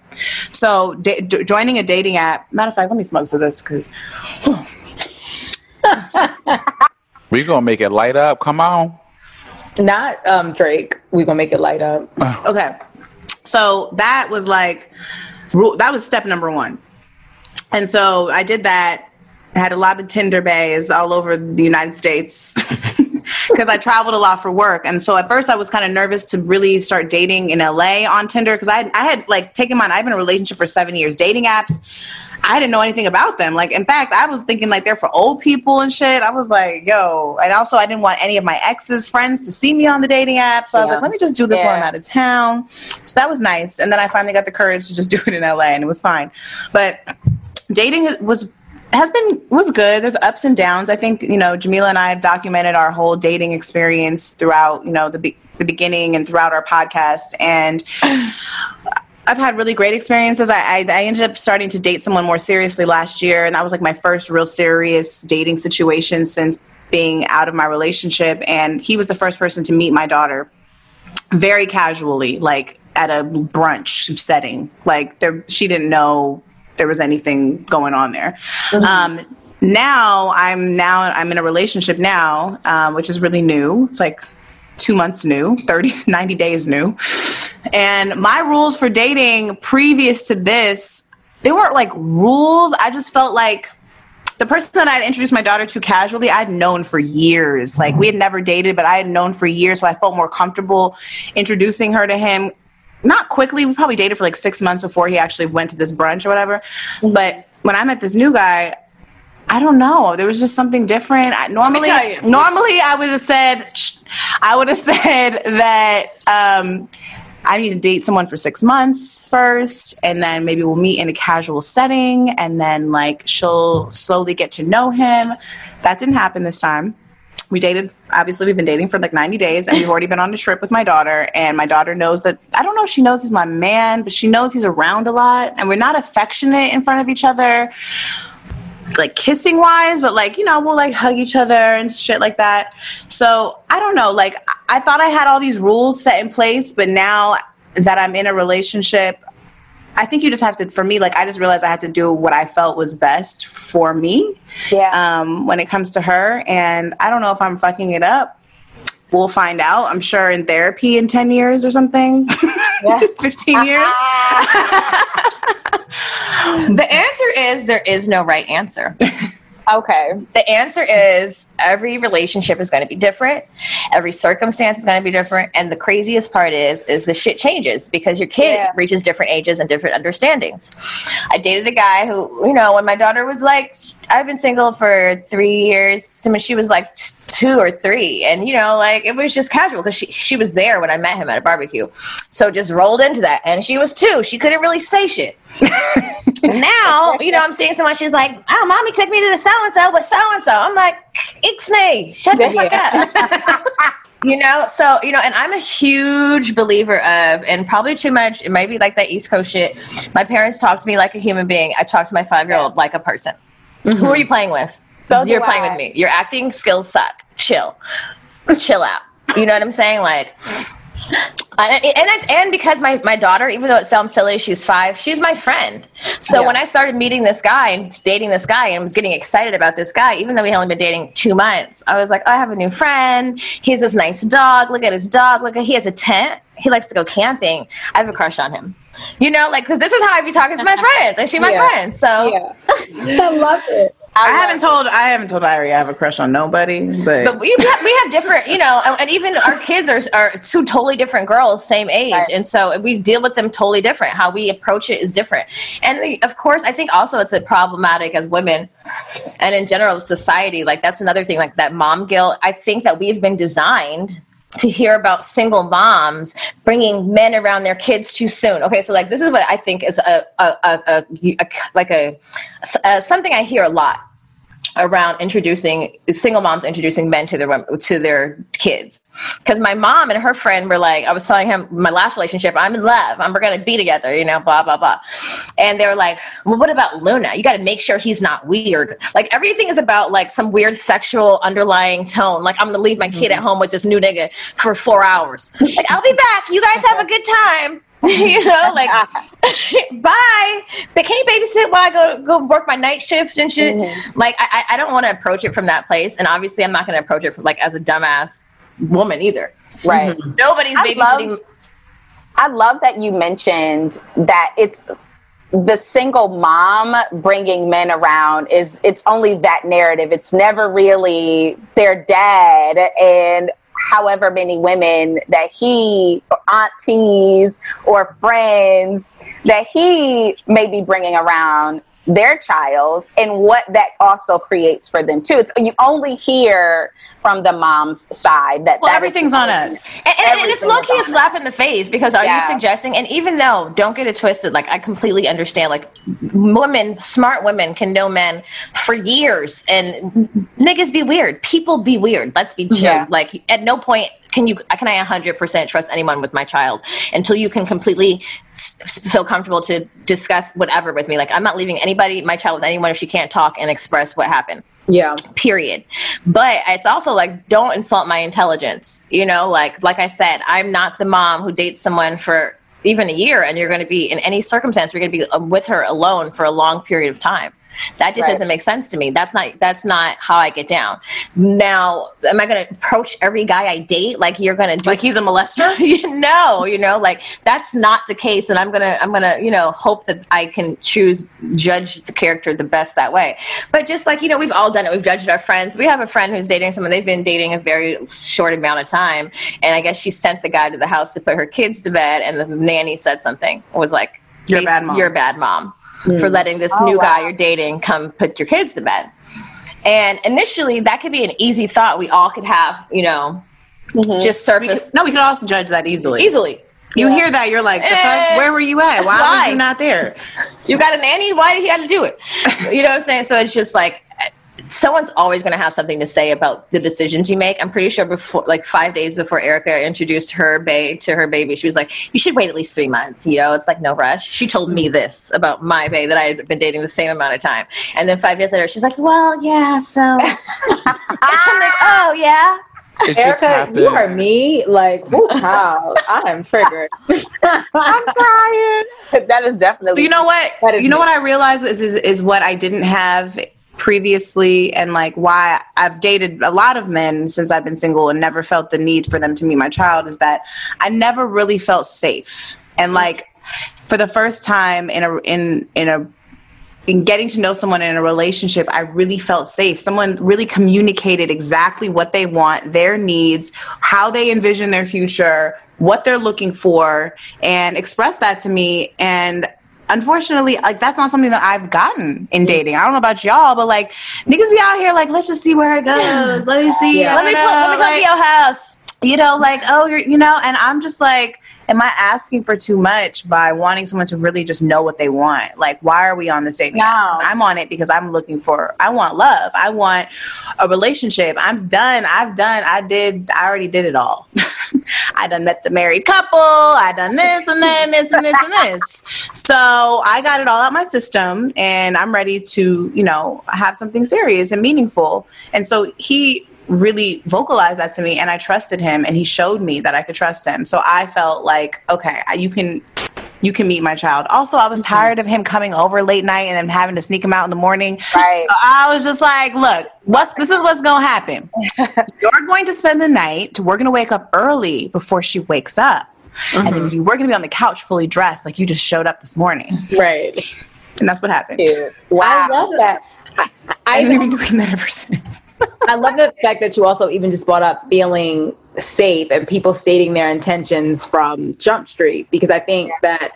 so da- d- joining a dating app matter of fact let me smoke to this because [sighs] we're gonna make it light up. Come on. Not um, Drake. We gonna make it light up. okay. So that was like rule that was step number one. And so i did that. Had a lot of tinder bays all over the united states [laughs] because i traveled a lot for work and so at first i was kind of nervous to really start dating in la on tinder because I, I had like taken mine i've been in a relationship for seven years dating apps I didn't know anything about them. Like, in fact, I was thinking like they're for old people and shit. I was like, yo. And also, I didn't want any of my ex's friends to see me on the dating app. So I was like, let me just do this while I'm out of town. So that was nice. And then I finally got the courage to just [laughs] do it in LA, and it was fine. But dating was has been was good. There's ups and downs. I think you know Jamila and I have documented our whole dating experience throughout you know the be- the beginning and throughout our podcast and. [sighs] I've had really great experiences. I, I, I ended up starting to date someone more seriously last year, and that was like my first real serious dating situation since being out of my relationship. And he was the first person to meet my daughter very casually, like at a brunch setting. Like there, she didn't know there was anything going on there. Um, now I'm now I'm in a relationship now, um, which is really new. It's like two months new, 30, [laughs] 90 days new. And my rules for dating previous to this, they weren't like rules. I just felt like the person that I'd introduced my daughter to casually, I'd known for years. Like we had never dated, but I had known for years, so I felt more comfortable introducing her to him. Not quickly, we probably dated for like six months before he actually went to this brunch or whatever. But when I met this new guy, I don't know. There was just something different. I, normally, normally I would have said, I would have [laughs] said that um, I need to date someone for six months first, and then maybe we'll meet in a casual setting, and then like she'll slowly get to know him. That didn't happen this time. We dated, obviously, we've been dating for like 90 days, and we've already been on a trip with my daughter. And my daughter knows that I don't know if she knows he's my man, but she knows he's around a lot, and we're not affectionate in front of each other like kissing wise, but like, you know, we'll like hug each other and shit like that. So I don't know. Like, I- thought I had all these rules set in place, but now that I'm in a relationship, I think you just have to, for me, like, I just realized I had to do what I felt was best for me yeah. um, when it comes to her. And I don't know if I'm fucking it up. We'll find out. I'm sure in therapy in 10 years or something, [laughs] 15 years. [laughs] The answer is there is no right answer. [laughs] okay. The answer is every relationship is going to be different. Every circumstance is going to be different. And the craziest part is, is the shit changes because your kid Yeah. reaches different ages and different understandings. I dated a guy who, you know, when my daughter was like, I've been single for three years, so when she was like two or three. And, you know, like it was just casual because she, she was there when I met him at a barbecue. So just rolled into that. And she was two. She couldn't really say shit. [laughs] now, you know, I'm seeing someone, she's like, oh, mommy took me to the so and so with so and so. I'm like, Ixnay, shut the fuck up. [laughs] you know, so, you know, and I'm a huge believer of, and probably too much, it might be like that East Coast shit. My parents talk to me like a human being. I talk to my five year old like a person. Who are you mm-hmm. playing with? So You're playing I. with me. Your acting skills suck. Chill. chill out. You know what I'm saying? Like, and and, and because my, my daughter, even though it sounds silly, she's five. She's my friend. So Yeah. when I started meeting this guy and dating this guy and was getting excited about this guy, even though we had only been dating two months, I was like, oh, I have a new friend. He has this nice dog. Look at his dog. Look at he has a tent. He likes to go camping. I have a crush on him. You know, like because this is how I be talking to my [laughs] friends, and she my Yeah. friend. So Yeah. [laughs] I love it. I haven't told I haven't told Irie I have a crush on nobody, but, but we have, we have different, you know, and, and even our kids are, are two totally different girls, same age. Right. And so we deal with them totally different. How we approach it is different. And the, of course, I think also it's a problematic as women and in general society. Like that's another thing, like that mom guilt. I think that we've been designed to hear about single moms bringing men around their kids too soon. Okay, so like this is what I think is a, a, a, a, like a, a uh, something I hear a lot around introducing single moms introducing men to their wom- to their kids. Because my mom and her friend were like i was telling him my last relationship i'm in love. And we're gonna be together you know blah blah blah and they were like well what about luna you got to make sure he's not weird like everything is about like some weird sexual underlying tone like i'm gonna leave my kid at mm-hmm. home with this new nigga for four hours like i'll be back you guys have a good time [laughs] you know, like [laughs] bye. But can you babysit while I go go work my night shift and shit? Mm-hmm. Like I, I I don't want to approach it from that place, and obviously I'm not going to approach it from like as a dumbass woman either. Right. Nobody's I babysitting. love- I love that you mentioned that it's the single mom bringing men around is it's only that narrative. It's never really their dad and however many women that he or aunties or friends that he may be bringing around their child and what that also creates for them too. It's, you only hear from the mom's side that well, that is everything's on us. And, and, and it's Everything low key a on slap in the face because are you suggesting? And even though, don't get it twisted, like I completely understand, like women, smart women can know men for years, and niggas be weird. People be weird. Let's be chill. Yeah. Like at no point can you can I hundred percent trust anyone with my child until you can completely feel comfortable to discuss whatever with me. Like I'm not leaving anybody, my child, with anyone if she can't talk and express what happened Yeah. period but it's also like don't insult my intelligence you know like like i said i'm not the mom who dates someone for even a year and you're going to be in any circumstance you're going to be um, with her alone for a long period of time that just Right. doesn't make sense to me that's not that's not how i get down now am i going to approach every guy i date like you're going to Like he's a molester. [laughs] you know, you know, like that's not the case, and I'm gonna, I'm gonna, you know, hope that I can choose, judge the character the best that way. But just like you know, we've all done it. We've judged our friends. We have a friend who's dating someone. They've been dating a very short amount of time, and I guess she sent the guy to the house to put her kids to bed, and the nanny said something. Was like, You're a bad mom. You're a bad mom for letting this Oh, new guy you're dating come put your kids to bed. And initially, that could be an easy thought we all could have, you know, just We surface could, no, we could also judge that easily. easily. You hear that, you're like, the Eh. fuck? where were you at? Why, Why? was you not there? You got a nanny? Why did he have to do it? You know what I'm saying? So it's just like someone's always going to have something to say about the decisions you make. I'm pretty sure before, like five days before Erica introduced her bae to her baby, she was like, "You should wait at least three months." You know, it's like no rush. She told me this about my bae that I had been dating the same amount of time, and then five days later, she's like, "Well, yeah." So [laughs] I'm like, "Oh yeah." It Erica, you are me. Like, whoo, child. I am triggered. [laughs] I'm crying. That is definitely. You know what? You know me. what I realized is, is is what I didn't have previously, and like why I've dated a lot of men since I've been single and never felt the need for them to meet my child is that I never really felt safe, and like for the first time in a in in a in getting to know someone in a relationship, I really felt safe. Someone really communicated exactly what they want, their needs, how they envision their future, what they're looking for, and expressed that to me. And unfortunately, like that's not something that I've gotten in dating. I don't know about y'all, but like niggas be out here like, let's just see where it goes. Let me see. Yeah. Let me put, let me come like- to your house. you know, like, oh, you're, you know, and I'm just like, am I asking for too much by wanting someone to really just know what they want? Like, why are we on this dating app? 'Cause No. I'm on it because I'm looking for, I want love. I want a relationship. I'm done. I've done, I did, I already did it all. [laughs] I done met the married couple. I done this and then this and this and this. So I got it all out my system and I'm ready to, you know, have something serious and meaningful. And so he really vocalized that to me and I trusted him and he showed me that I could trust him. So I felt like, okay, you can you can meet my child. Also, I was mm-hmm. tired of him coming over late night and then having to sneak him out in the morning. Right. So I was just like, look, what's this is what's gonna happen. [laughs] You're going to spend the night. We're gonna wake up early before she wakes up. And then mm-hmm. you, were gonna be on the couch fully dressed like you just showed up this morning. Right. And that's what happened. Wow. I love that. I, I, I've been doing that ever [laughs] since. I love the fact that you also even just brought up feeling safe and people stating their intentions from Jump Street because I think that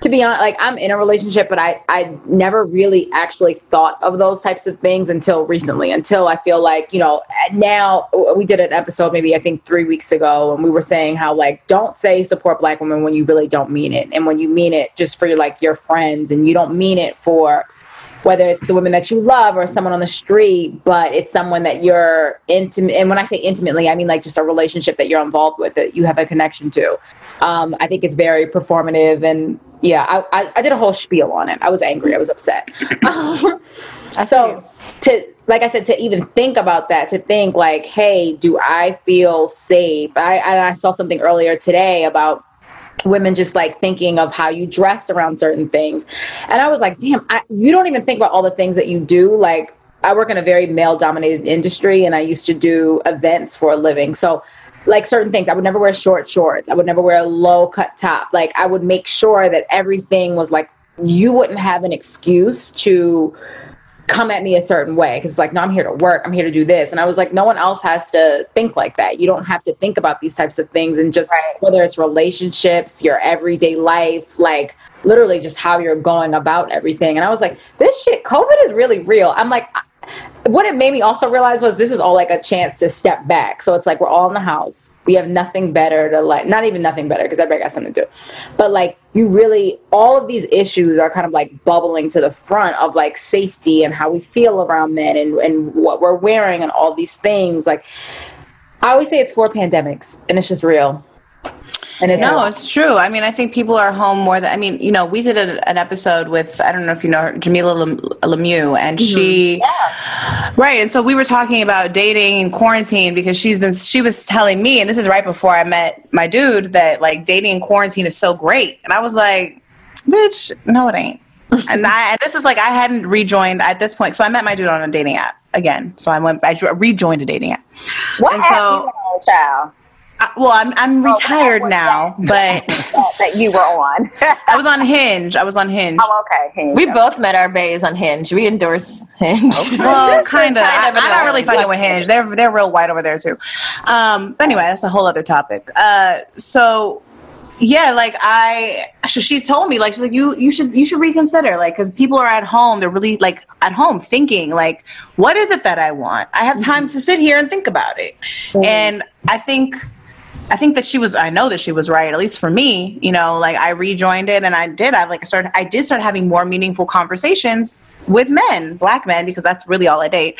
to be honest, like I'm in a relationship, but I I never really actually thought of those types of things until recently. Until I feel like you know now we did an episode maybe I think three weeks ago, and we were saying how like don't say support Black women when you really don't mean it, and when you mean it just for like your friends, and you don't mean it for whether it's the women that you love or someone on the street, but it's someone that you're intimate. And when I say intimately, I mean like just a relationship that you're involved with, that you have a connection to. Um, I think it's very performative. And yeah, I, I, I did a whole spiel on it. I was angry. I was upset. [laughs] so to, like I said, to even think about that, to think like, hey, do I feel safe? I, I saw something earlier today about women just like thinking of how you dress around certain things. And I was like, damn, I, you don't even think about all the things that you do. Like, I work in a very male dominated industry and I used to do events for a living. So, like certain things, I would never wear short shorts. I would never wear a low cut top. Like, I would make sure that everything was like, you wouldn't have an excuse to come at me a certain way because like no i'm here to work. I'm here to do this. And i was like no one else has to think like that. You don't have to think about these types of things and just whether it's relationships your everyday life like literally just how you're going about everything. And i was like this shit covid is really real. I'm like what it made me also realize was this is all like a chance to step back. So it's like we're all in the house we have nothing better to like not even nothing better because everybody got something to do. But like you really all of these issues are kind of like bubbling to the front of like safety and how we feel around men and, and what we're wearing and all these things. Like i always say it's four pandemics and it's just real and it's no, it's true. I mean, I think people are home more than I mean, you know, we did a, an episode with I don't know if you know her, Jamilah Lem- Lemieux, and mm-hmm. she, right, and so we were talking about dating and quarantine because she's been she was telling me, and this is right before I met my dude, that like dating in quarantine is so great, and I was like, bitch, no, it ain't. [laughs] and I and this is like I hadn't rejoined at this point, so I met my dude on a dating app again. So I went, I rejoined a dating app. What And app so- you on, child? I- well, I'm I'm retired now, but That, [laughs] that you were on. I was on Hinge. I was on Hinge. oh, okay. Hinge. We both met our bays on Hinge. We endorse Hinge. [laughs] Well, kind of. Kind I, of an I'm not really island. fucking with Hinge. They're they're real white over there too. Um, but anyway, that's a whole other topic. Uh, so yeah, like I, so she told me like she's like you you should you should reconsider like because people are at home. They're really like at home thinking like, what is it that I want? I have time to sit here and think about it. And I think. I think that she was. I know that she was right. At least for me, you know, like I rejoined it, and I did. I like started. I did start having more meaningful conversations with men, black men, because that's really all I date.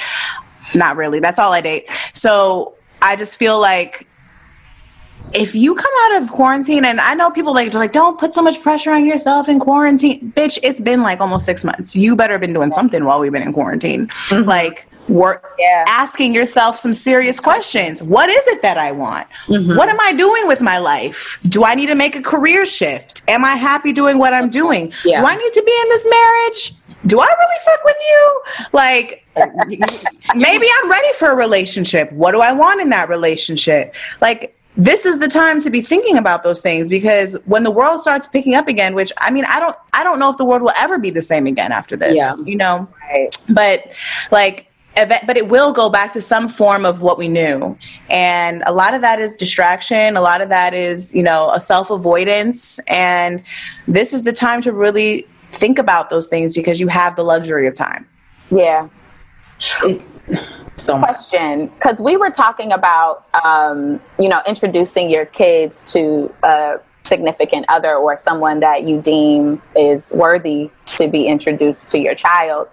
Not really. That's all I date. So I just feel like if you come out of quarantine, and I know people like like don't put so much pressure on yourself in quarantine, bitch. It's been like almost six months. You better have been doing something while we've been in quarantine. Mm-hmm. Like work, Yeah. asking yourself some serious questions. What is it that I want? Mm-hmm. What am I doing with my life? Do I need to make a career shift? Am I happy doing what I'm doing? Yeah. Do I need to be in this marriage? Do I really fuck with you? Like, [laughs] maybe I'm ready for a relationship. What do I want in that relationship? Like, this is the time to be thinking about those things because when the world starts picking up again, which I mean, I don't, I don't know if the world will ever be the same again after this. Yeah. You know, Right. but like but it will go back to some form of what we knew. And a lot of that is distraction. A lot of that is you know a self-avoidance. And this is the time to really think about those things because you have the luxury of time. Yeah. so much. question because we were talking about um, you know introducing your kids to a significant other or someone that you deem is worthy to be introduced to your child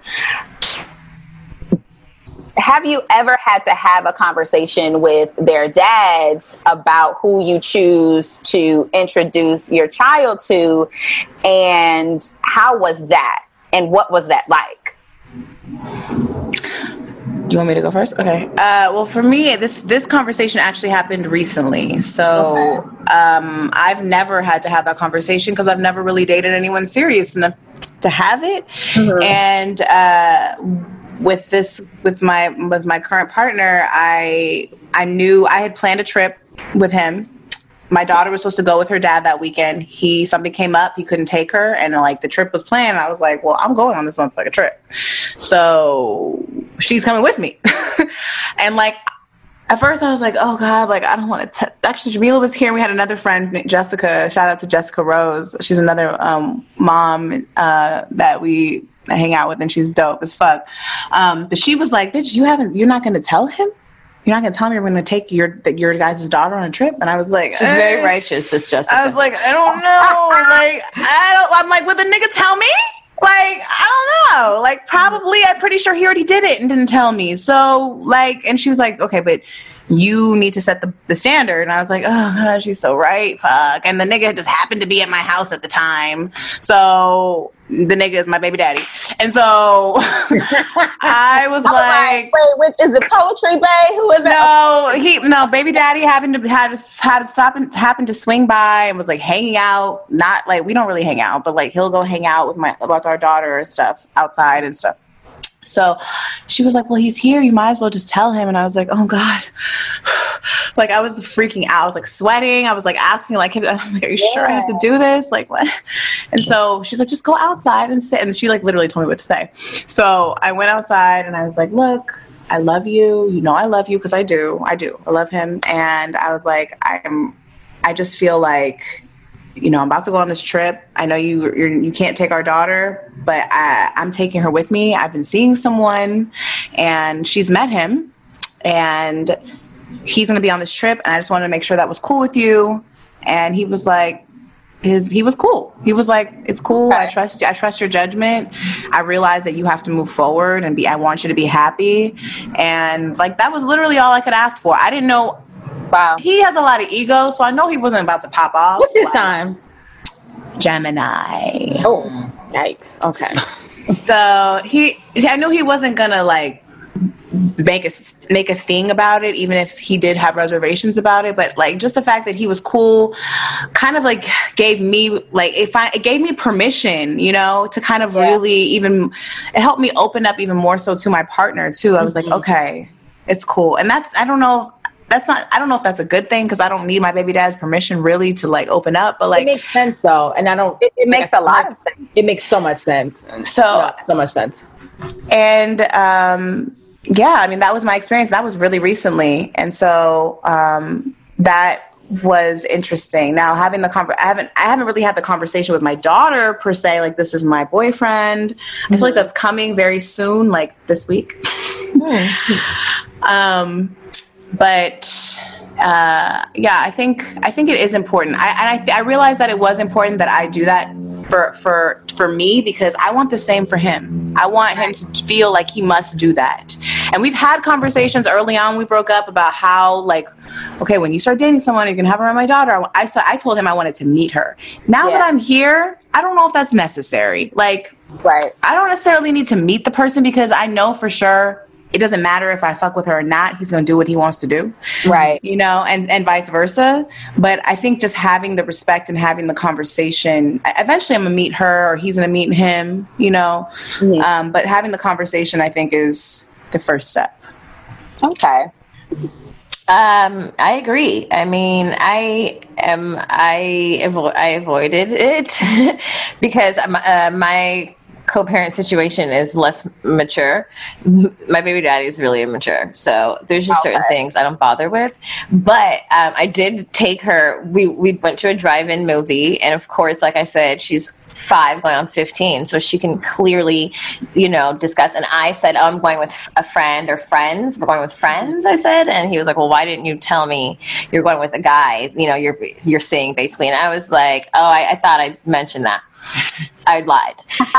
have you ever had to have a conversation with their dads about who you choose to introduce your child to and how was that and what was that like You want me to go first? Okay. Uh, well, for me, this this conversation actually happened recently. So um, I've never had to have that conversation because I've never really dated anyone serious enough to have it. And uh, with this, with my with my current partner, I I knew I had planned a trip with him. My daughter was supposed to go with her dad that weekend. He something came up, he couldn't take her, and like the trip was planned. I was like, well, I'm going on this motherfucker trip. So she's coming with me. [laughs] and like at first I was like, oh God, like I don't want to. Actually, Jamila was here and we had another friend, Jessica. Shout out to Jessica Rose. She's another um, mom uh, that we hang out with and she's dope as fuck. Um, but she was like, bitch, you haven't, you're not going to tell him? You're not going to tell me you're going to take your your guys' daughter on a trip? And I was like, She's very eh. righteous, this Jessica. I was like, I don't know. like, I don't. I'm like, would the nigga tell me? Like, I don't know. Like, probably. I'm pretty sure he already did it and didn't tell me. So, like, and she was like, okay, but you need to set the, the standard. And I was like, oh god, she's so right. Fuck. And the nigga just happened to be at my house at the time. So the nigga is my baby daddy. And so [laughs] I was like, wait, which is it poetry bay? Who is it? no, he no baby daddy happened to had had stop and happened to swing by and was like hanging out. Not like we don't really hang out, but like he'll go hang out with my with our daughter and stuff outside and stuff. So she was like, "Well, he's here. You might as well just tell him." And I was like, "Oh God!" [sighs] like I was freaking out. I was like sweating. I was like asking, like, I'm like, "Are you sure I have to do this?" Like what? And so she's like, "Just go outside and sit." And she like literally told me what to say. So I went outside and I was like, "Look." I love you. You know I love you because I do. I do. I love him. And I was like, I am. I just feel like, you know, I'm about to go on this trip. I know you you're, you can't take our daughter, but I, I'm taking her with me. I've been seeing someone, and she's met him, and he's going to be on this trip. And I just wanted to make sure that was cool with you. And he was like, his he was cool. He was like, "It's cool. I trust. I trust your judgment. I realize that you have to move forward and be. I want you to be happy." And like that was literally all I could ask for. I didn't know. Wow. He has a lot of ego, so I know he wasn't about to pop off. What's his Like, sign? Gemini. Oh, yikes. Okay. [laughs] So he, I knew he wasn't gonna like make a make a thing about it, even if he did have reservations about it. But like just the fact that he was cool, kind of like gave me like if I it gave me permission, you know, to kind of really even it helped me open up even more so to my partner too. I was like, mm-hmm. okay, it's cool, and that's I don't know. That's not. I don't know if that's a good thing because I don't need my baby dad's permission really to like open up. But like it makes sense though, and I don't. It, it makes a lot of sense. It makes so much sense. so so much sense. and um, yeah, I mean that was my experience. That was really recently, and so um, that was interesting. Now having the conver- I haven't I haven't really had the conversation with my daughter per se. Like this is my boyfriend. I feel like that's coming very soon, like this week. [laughs] um, but uh, yeah, I think I think it is important. I and I, th- I realized that it was important that I do that for for for me because I want the same for him. I want him to feel like he must do that. And we've had conversations early on. We broke up about how like, okay, when you start dating someone, you can have around my daughter. I saw I told him I wanted to meet her. Now that I'm here, I don't know if that's necessary. Like, Right. I don't necessarily need to meet the person because I know for sure it doesn't matter if I fuck with her or not. He's gonna do what he wants to do Right. you know, and, and vice versa. But I think just having the respect and having the conversation, eventually I'm gonna meet her or he's gonna meet him, you know. Um, but having the conversation, I think, is the first step. Okay. Um, I agree. I mean, I am. I avo- I avoided it [laughs] because um, uh, my co-parent situation is less mature. My baby daddy is really immature, so there's just certain things I don't bother with. But um, I did take her. We we went to a drive-in movie, and of course, like I said, she's five going on 15 so she can clearly you know discuss and i said oh, i'm going with a friend or friends we're going with friends i said and he was like well why didn't you tell me you're going with a guy you know you're you're seeing basically and i was like oh i, I thought i mentioned that [laughs] i lied [laughs] because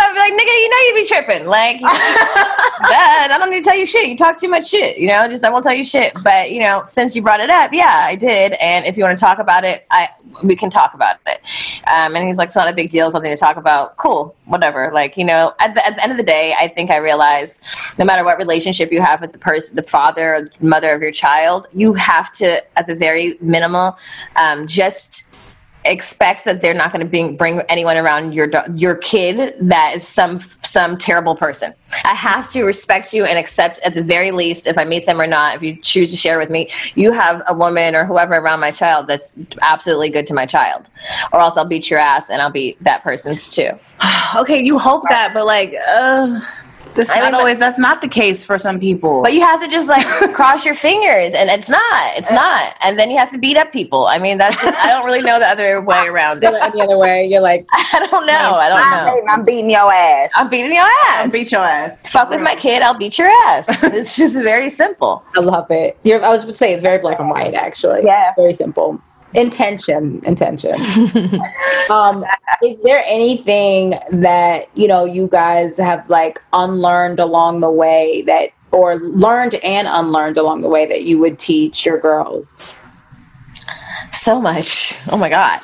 i'd be like nigga you know you'd be tripping like [laughs] Dad, i don't need to tell you shit you talk too much shit you know just i won't tell you shit but you know since you brought it up yeah i did and if you want to talk about it i we can talk about it. Um, and he's like, it's not a big deal, something to talk about. Cool, whatever. Like, you know, at the, at the end of the day, I think I realized no matter what relationship you have with the person, the father or mother of your child, you have to, at the very minimal, um, just expect that they're not going to bring bring anyone around your your kid that is some some terrible person. I have to respect you and accept at the very least if I meet them or not. If you choose to share with me, you have a woman or whoever around my child that's absolutely good to my child, or else I'll beat your ass and I'll beat that person's too. [sighs] okay, you hope that, but like, uh, that's I not mean, but- always. That's not the case for some people. But you have to just like [laughs] cross your fingers, and it's not. It's uh, not. And then you have to beat up people. I mean, that's just. I don't really know the other way [laughs] around it. Any other way, you're like, [laughs] I don't know. I don't know. I'm beating your ass. I'm beating your ass. I'm beat your ass. Fuck with my kid, I'll beat your ass. It's just very simple. I love it. You're, I was going to say it's very black and white, actually. Yeah. Very simple. Intention, intention. [laughs] um, is there anything that you know you guys have like unlearned along the way that, or learned and unlearned along the way that you would teach your girls? So much. Oh my god.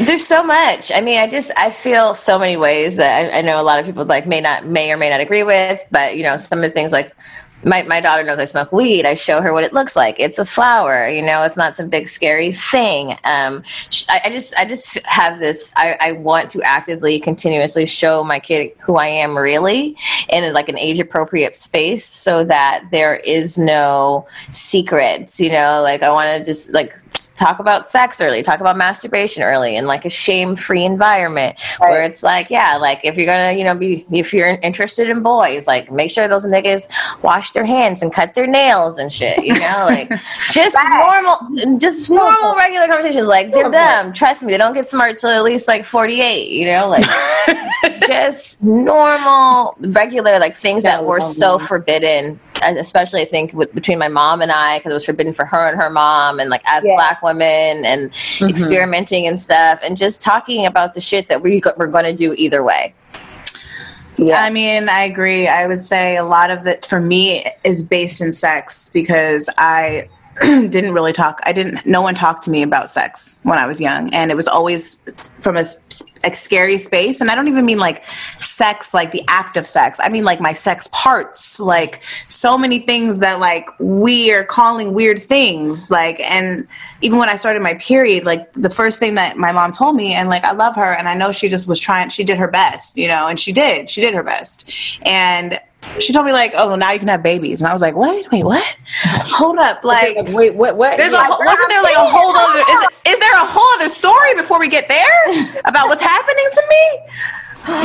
There's so much. I mean, I just I feel so many ways that I, I know a lot of people like may not may or may not agree with, but you know, some of the things like my, my daughter knows I smoke weed. I show her what it looks like. It's a flower, you know. It's not some big scary thing. Um, I, I just I just have this. I, I want to actively, continuously show my kid who I am really in like an age appropriate space, so that there is no secrets. You know, like I want to just like talk about sex early, talk about masturbation early, in like a shame free environment where it's like, yeah, like if you're gonna, you know, be if you're interested in boys, like make sure those niggas wash their hands and cut their nails and shit. You know, [laughs] like just normal, just normal regular conversations. Like they're dumb. Trust me, they don't get smart till at least like 48. You know, like [laughs] just normal, regular like things that were so forbidden. Especially, I think with, between my mom and I, because it was forbidden for her and her mom, and like as Yeah. black women, and mm-hmm. experimenting and stuff, and just talking about the shit that we were going to do either way. I mean, I agree. I would say a lot of it for me is based in sex because I [clears throat] didn't really talk. I didn't. No one talked to me about sex when I was young, and it was always from a scary space. And I don't even mean like sex, like the act of sex. I mean like my sex parts, like so many things that like we are calling weird things. Like, and even when I started my period, like the first thing that my mom told me, and like I love her, and I know she just was trying. She did her best, you know, and she did. She did her best, and she told me like, "Oh, now you can have babies," and I was like, "What? Wait, what? Hold up, like." Like, wait, what? What? There's a Yeah. whole, wasn't there like a whole other is, is there a whole other story before we get there about what's happening to me?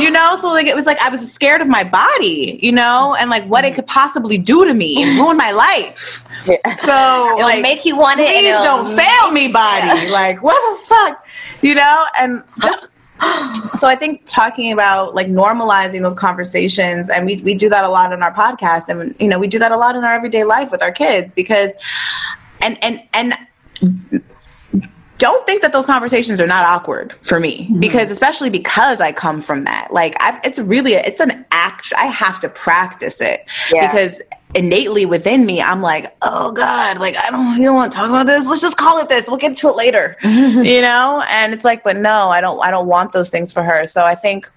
You know, so like it was like I was scared of my body, you know, and like what it could possibly do to me and ruin my life. So [laughs] It'll like, make you want it. please don't fail me, body. Like what the fuck, you know? And just so I think talking about like normalizing those conversations, and we we do that a lot in our podcast, and you know we do that a lot in our everyday life with our kids because, and and and don't think that those conversations are not awkward for me mm-hmm. because especially because I come from that. Like I've, it's really a, it's an act I have to practice it. Yeah. because innately within me I'm like oh god like I don't you don't want to talk about this? Let's just call it this. We'll get to it later. [laughs] You know? And it's like but no I don't I don't want those things for her. So I think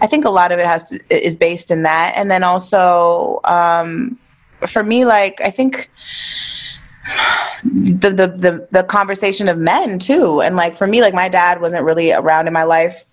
I think a lot of it has to, is based in that. And then also um for me like I think the, the the the conversation of men too. And like for me like my dad wasn't really around in my life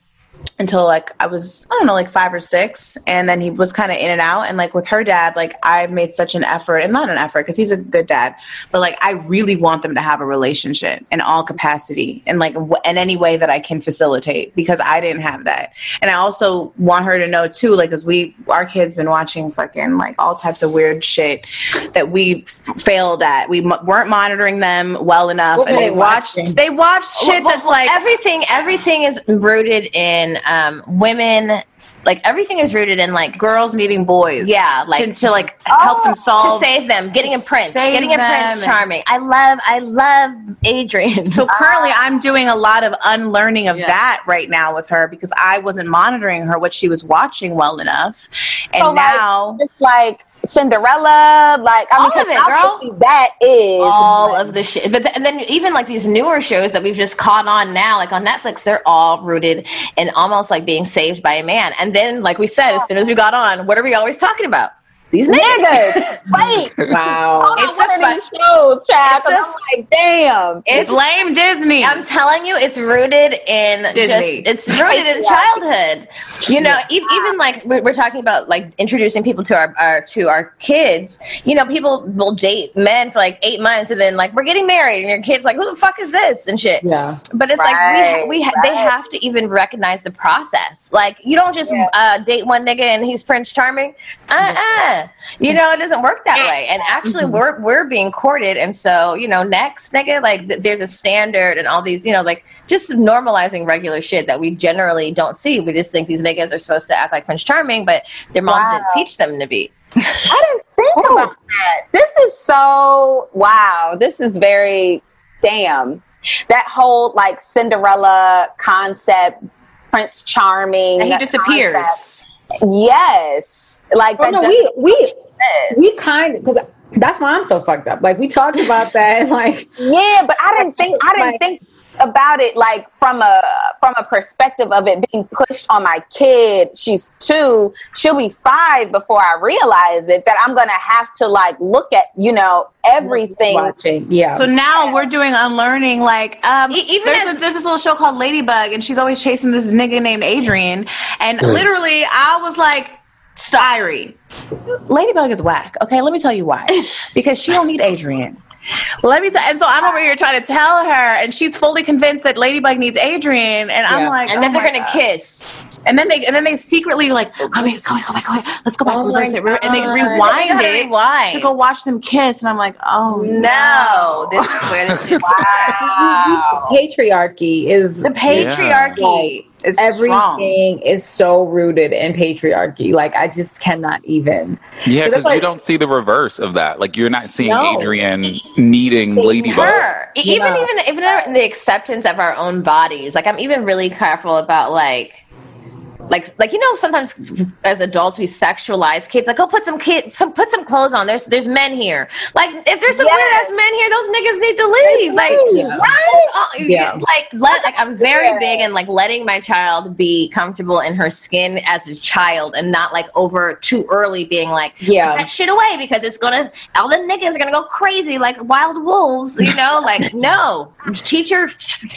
until like I was I don't know like 5 or 6 and then he was kind of in and out and like with her dad like I've made such an effort and not an effort cuz he's a good dad but like I really want them to have a relationship in all capacity and like w- in any way that I can facilitate because I didn't have that and I also want her to know too like cuz we our kids been watching fucking like all types of weird shit that we f- failed at we m- weren't monitoring them well enough What and they watched watching? they watched shit Well, that's well, like everything. Everything is rooted in um, women. Like everything is rooted in like girls needing boys. Yeah, like- to, to like help them solve to save them, getting a prince, getting a prince charming. I love, I love Adrien. so currently, [laughs] I'm doing a lot of unlearning of Yeah. that right now with her because I wasn't monitoring her what she was watching well enough, and So, like, now it's like Cinderella, like I All mean, of it, girl. That is all of the shit. But th- and then even like these newer shows that we've just caught on now, like on Netflix, they're all rooted in almost like being saved by a man. And then, like we said, as soon as we got on, what are we always talking about? These niggas. niggas. [laughs] Wait, Wow. it's It's one of fun- these shows, child. It's 'cause the- I'm like, damn. It's Blame Disney. I'm telling you, it's rooted in Disney. just it's rooted in [laughs] childhood. You know, e- even like we're, we're talking about like introducing people to our, our to our kids. You know, people will date men for like eight months, and then like we're getting married, and your kids like, who the fuck is this and shit. Yeah. But it's Right, like we we ha- they have to even recognize the process. Like you don't just Yeah. uh, date one nigga and he's Prince Charming. Uh uh You know it doesn't work that way. And actually mm-hmm. we're we're being courted, and so you know next nigga like th- there's a standard and all these you know like just normalizing regular shit that we generally don't see. We just think these niggas are supposed to act like Prince Charming, but their moms Wow. didn't teach them to be. [laughs] I didn't think oh about that. This is so wow. This is very damn. That whole like Cinderella concept, Prince Charming. and he concept. Yes, like Oh, that. no, we we exist. we kind of because that's why I'm so fucked up. Like we talked about that, [laughs] like Yeah, but I didn't think I didn't Like- think about it like from a from a perspective of it being pushed on my kid. She's two, she'll be five before I realize it that I'm gonna have to like look at, you know, everything. watching, yeah. So now we're doing unlearning. Like, um, E- even there's, as- a, there's this little show called Ladybug, and she's always chasing this nigga named Adrien. And literally, I was like, Styrie, Ladybug is whack. Okay, let me tell you why. [laughs] Because she don't need Adrien. Let me tell. And so I'm over here trying to tell her, and she's fully convinced that Ladybug needs Adrien. And I'm like, And then oh they're gonna God. kiss. And then they and then they secretly like, oh come here, come here, come here. Let's go back, Oh reverse it, re- and they God. They rewind it rewind. to go watch them kiss. And I'm like, oh No, this is where this [laughs] shit Wow. patriarchy is The patriarchy. It's strong. everything is so rooted in patriarchy. Like I just cannot even. Yeah, So that's because you don't see the reverse of that. Like you're not seeing No. Adrien needing Ladybug. her even Yeah. even even in the acceptance of our own bodies like i'm even really careful about like like like you know sometimes as adults we sexualize kids like oh put some kids some put some clothes on there's there's men here like if there's some Yes. weird ass men here those niggas need to leave like Yeah. right Yeah. like let like i'm very Yeah. big and like letting my child be comfortable in her skin as a child and not like over too early being like Yeah. that shit away because it's gonna all the niggas are gonna go crazy like wild wolves you know [laughs] like no teach your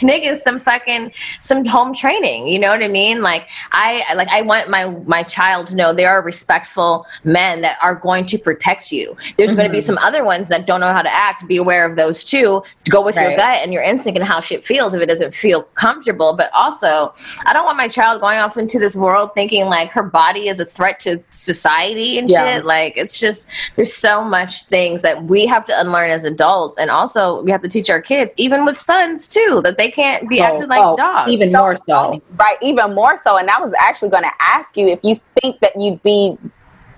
niggas some fucking some home training you know what i mean like i like i want my my child to know there are respectful men that are going to protect you. There's going to be mm-hmm. some other ones that don't know how to act. Be aware of those too. Go with your gut and your instinct and how shit feels if it doesn't feel comfortable. But also i don't want my child going off into this world thinking like her body is a threat to society and Yeah. shit. Like it's just there's so much things that we have to unlearn as adults. And also we have to teach our kids even with sons too that they can't be acting like oh, dogs. even more so. Right, even more so. And that was actually going to ask you if you think that you'd be.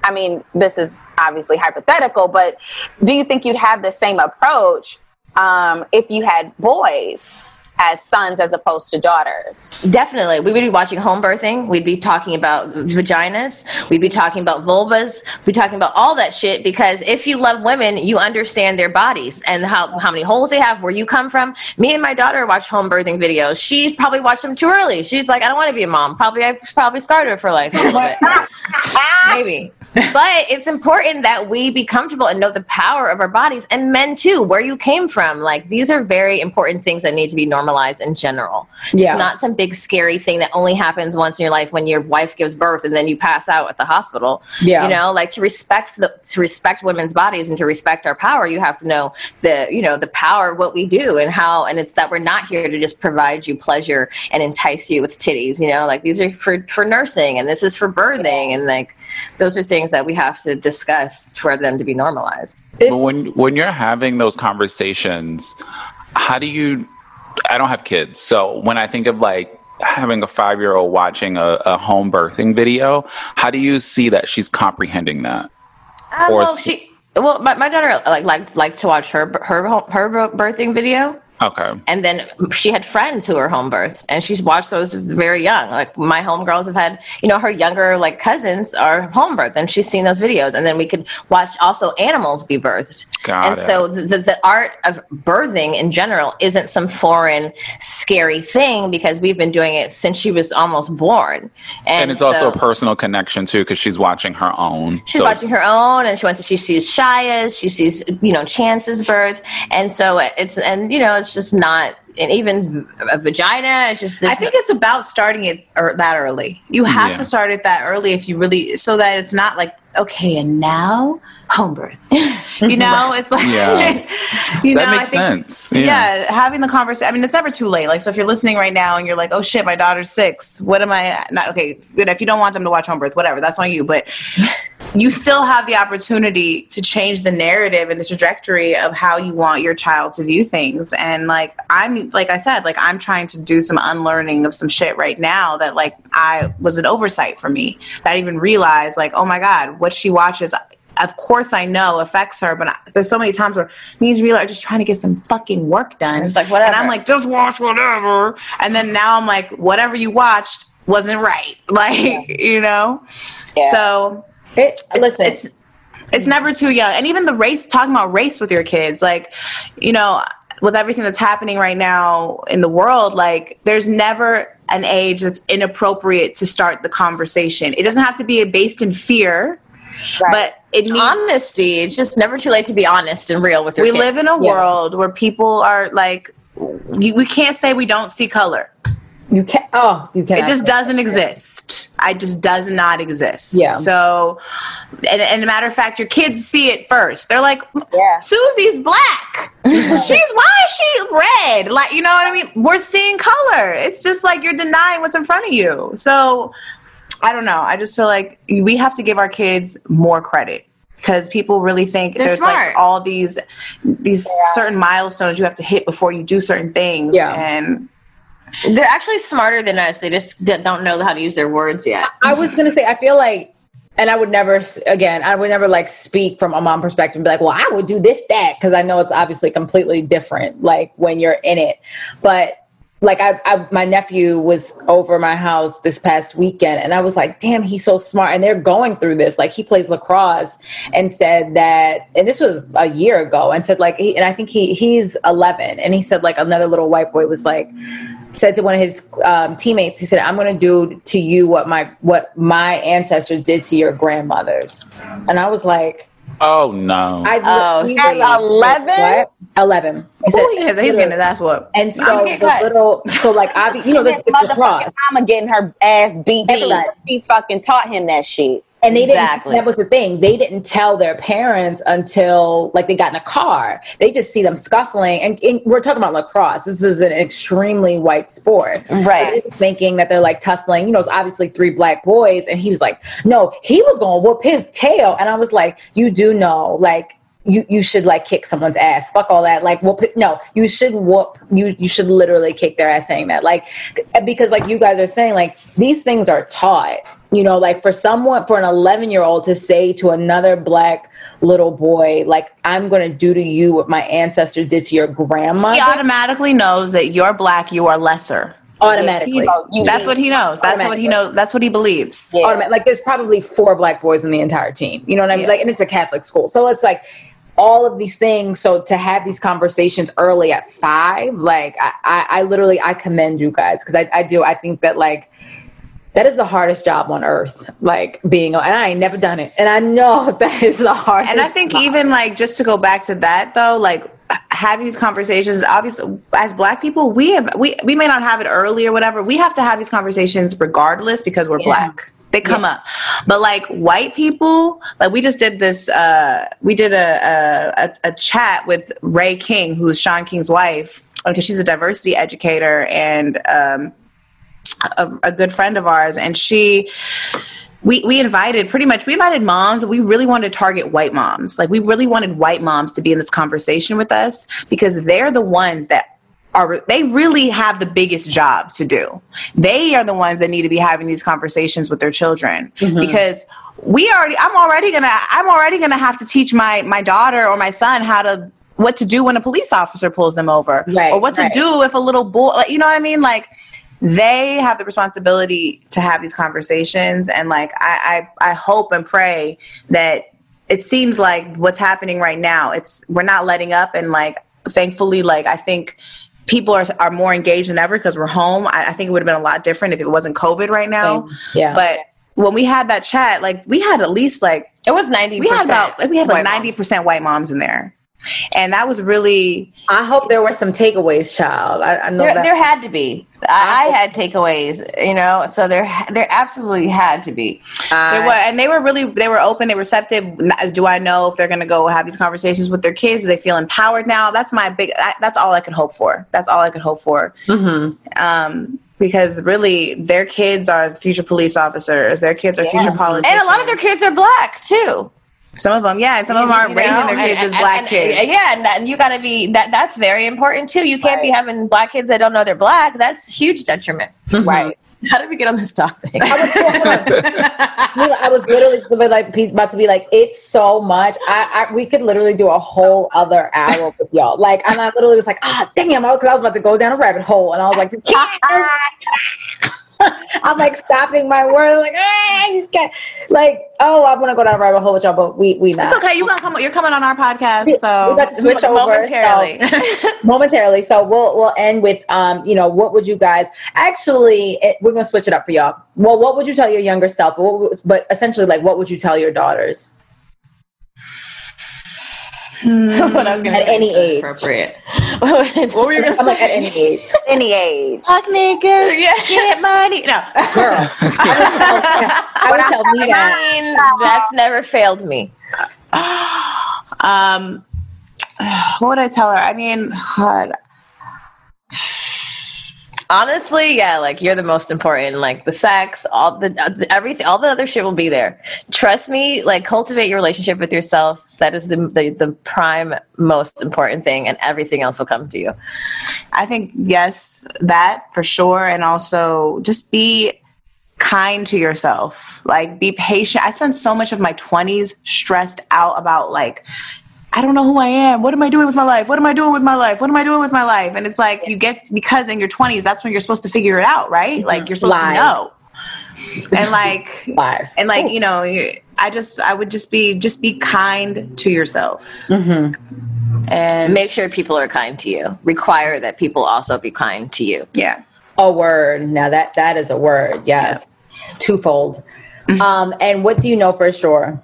I mean, this is obviously hypothetical, but do you think you'd have the same approach um, if you had boys as sons as opposed to daughters? Definitely. We would be watching home birthing. We'd be talking about vaginas. We'd be talking about vulvas. We'd be talking about all that shit because if you love women, you understand their bodies and how, how many holes they have, where you come from. Me and my daughter watch home birthing videos. She probably watched them too early. She's like, I don't want to be a mom. Probably, I probably scarred her for life a little bit. [laughs] Maybe. [laughs] But it's important that we be comfortable and know the power of our bodies and men too, where you came from. Like these are very important things that need to be normalized in general. Yeah. It's not some big scary thing that only happens once in your life when your wife gives birth and then you pass out at the hospital. Yeah. You know, like to respect the to respect women's bodies and to respect our power, you have to know the, you know, the power of what we do and how and it's that we're not here to just provide you pleasure and entice you with titties, you know, like these are for for nursing and this is for birthing and like those are things that we have to discuss for them to be normalized. But when when you're having those conversations, how do you? I don't have kids, so when I think of like having a five year old watching a, a home birthing video, how do you see that she's comprehending that? Uh, or well, she well, my, my daughter like liked liked to watch her her her birthing video. Okay. And then she had friends who were home birthed, and she's watched those very young. Like my homegirls have had, you know, her younger like cousins are home birthed, and she's seen those videos. And then we could watch also animals be birthed. Got and it. so the, the, the art of birthing in general isn't some foreign, scary thing because we've been doing it since she was almost born. And, And, it's also a personal connection too, because she's watching her own. She's So watching her own, and she went to she sees Shaya's, she sees you know Chance's birth, and so it's and you know it's just not and even a vagina. It's just I think it's about starting it or that early. You have Yeah. to start it that early if you really, so that it's not like okay, and now home birth. [laughs] You know, it's like Yeah. [laughs] you know, that I think sense. yeah. having the conversation. I mean, it's never too late. Like, so if you're listening right now and you're like, "Oh shit, my daughter's six. What am I?" Not okay. If you don't want them to watch home birth, whatever, that's on you. But [laughs] you still have the opportunity to change the narrative and the trajectory of how you want your child to view things. And like, I'm like I said, like I'm trying to do some unlearning of some shit right now that like I was an oversight for me. That I even realized, like, oh my god, what she watches of course I know affects her, but I, there's so many times where me and Jamila are just trying to get some fucking work done. It's like, whatever. And I'm like, just watch whatever. And then now I'm like, whatever you watched wasn't right. [laughs] Like, you know? Yeah. So It, listen, it's it's never too young. And even the race talking about race with your kids, like, you know, with everything that's happening right now in the world, like there's never an age that's inappropriate to start the conversation. It doesn't have to be based in fear, but it needs honesty. It's just never too late to be honest and real with your we kids. live in a world where people are like you, we can't say we don't see color you can't. Oh, you can't. it just doesn't exist it just does not exist Yeah. so and, and a matter of fact your kids see it first they're like Yeah. susie's black [laughs] she's why is she red like you know what i mean we're seeing color it's just like you're denying what's in front of you so i don't know i just feel like we have to give our kids more credit because people really think They're there's smart. like all these these certain milestones you have to hit before you do certain things Yeah. and They're actually smarter than us. They just don't know how to use their words yet. I was gonna say, I feel like, and I would never, again, I would never like speak from a mom perspective and be like, well, I would do this, that, because I know it's obviously completely different, like when you're in it. But like, I, I, my nephew was over my house this past weekend, and I was like, damn, he's so smart. And they're going through this. Like, he plays lacrosse and said that, and this was a year ago, and said, like, he, and I think he he's 11, and he said, like, another little white boy was like, said to one of his um, teammates, he said, "I'm going to do to you what my what my ancestors did to your grandmothers," and I was like, Oh no. "I Oh, he see. said, At 11? What? Eleven. He said, Ooh, he is, he's getting that's what and so the cut. little, so like I, you know, this His it's lacrosse, motherfucking mama getting her ass beat. She fucking taught him that shit. And they Exactly. didn't. That was the thing. They didn't tell their parents until like they got in a car. They just see them scuffling, and, and we're talking about lacrosse. This is an extremely white sport, Right. Thinking that they're like tussling. You know, it's obviously three black boys, and he was like, "No, he was going to whoop his tail," and I was like, "You do know, like." You, you should like kick someone's ass. Fuck all that. Like whoop. No, you should whoop. You you should literally kick their ass saying that. Like because like you guys are saying, like these things are taught. You know, like for someone for an 11 year old to say to another black little boy, like I'm gonna do to you what my ancestors did to your grandma he automatically knows that you're black you are lesser automatically. That's what he knows that's what he knows that's what he believes Yeah. Like there's probably four black boys in the entire team. You know what I mean? Yeah. Like, and it's a Catholic school, so it's like all of these things. So to have these conversations early at five, like I, I, I literally I commend you guys because I, I do. I think that like that is the hardest job on earth. Like being, and I ain't never done it, and I know [laughs] that is the hardest. and i think job. even like just to go back to that though like having these conversations obviously as black people we have we, we may not have it early or whatever we have to have these conversations regardless because we're black they come up but like white people like we just did this uh we did a a, a, a chat with Rai King who's Shaun King's wife because she's a diversity educator and um a, a good friend of ours and she we, we invited pretty much we invited moms we really wanted to target white moms like we really wanted white moms to be in this conversation with us because they're the ones that are they really have the biggest job to do they are the ones that need to be having these conversations with their children mm-hmm. because we already i'm already gonna i'm already gonna have to teach my my daughter or my son how to what to do when a police officer pulls them over, Right, or what to right. do if a little boy, like, you know what I mean? Like they have the responsibility to have these conversations, and like I, I, I hope and pray that it seems like what's happening right now. It's we're not letting up, and like thankfully, like I think people are are more engaged than ever because we're home. I, I think it would have been a lot different if it wasn't COVID right now. Yeah. But when we had that chat, like we had at least like It was ninety. we had about we had like white ninety moms. percent white moms in there, and that was really I hope there were some takeaways, child. I, I know There, that. there had to be. I, I had takeaways, you know. So there, there absolutely had to be. they were, and they were really they were open, they were receptive. Do I know if they're going to go have these conversations with their kids? Do they feel empowered now? That's my big. I, that's all I could hope for. That's all I could hope for. Um, because really, their kids are future police officers. Their kids are future politicians. And a lot of their kids are black too. Some of them, yeah, and some of them aren't You raising know? their And- kids as black and- kids. Yeah, and, that, and you got to be that. That's very important too. You can't be having black kids that don't know they're black. That's huge detriment. [laughs] right. [laughs] How did we get on this topic? You [laughs] know, I was literally just about, like about to be like, it's so much. I, I we could literally do a whole other hour with y'all. Like, and I literally was like, ah, damn, because I was about to go down a rabbit hole, and I was like, [laughs] I'm like stopping my word, like, ah, like, oh, I want to go down a rabbit hole with y'all, but we we not. It's okay. You gonna come? You're coming on our podcast, so we got to switch over momentarily. so- [laughs] momentarily. So we'll we'll end with um, you know, what would you guys actually? It, we're gonna switch it up for y'all. Well, what would you tell your younger self? But, what, but essentially, like, what would you tell your daughters [laughs] what I was going to at say any age? appropriate. [laughs] what were you gonna I'm like say? at any age, Any age. Fuck niggas, [laughs] get money. No, girl. I would tell me that. I mean, that's never failed me. [sighs] Um, [sighs] what would I tell her? I mean, God, Honestly, yeah, like you're the most important. Like the sex, all the, uh, the everything, all the other shit will be there. Trust me. Like cultivate your relationship with yourself. That is the the, the prime most important thing, and everything else will come to you. I think yes, that for sure, and also just be kind to yourself. Like be patient. I spent so much of my twenties stressed out about like. I don't know who I am. What am I doing with my life? What am I doing with my life? What am I doing with my life? And it's like you get because in your 20s, that's when you're supposed to figure it out, right? Like you're supposed Lies. to know. And like [laughs] Lives. and like you know i just i would just be just be kind to yourself Mm-hmm. and Make sure people are kind to you. Require that people also be kind to you. yeah A word. Now that that is a word. Yes, twofold. Um, and what do you know for sure?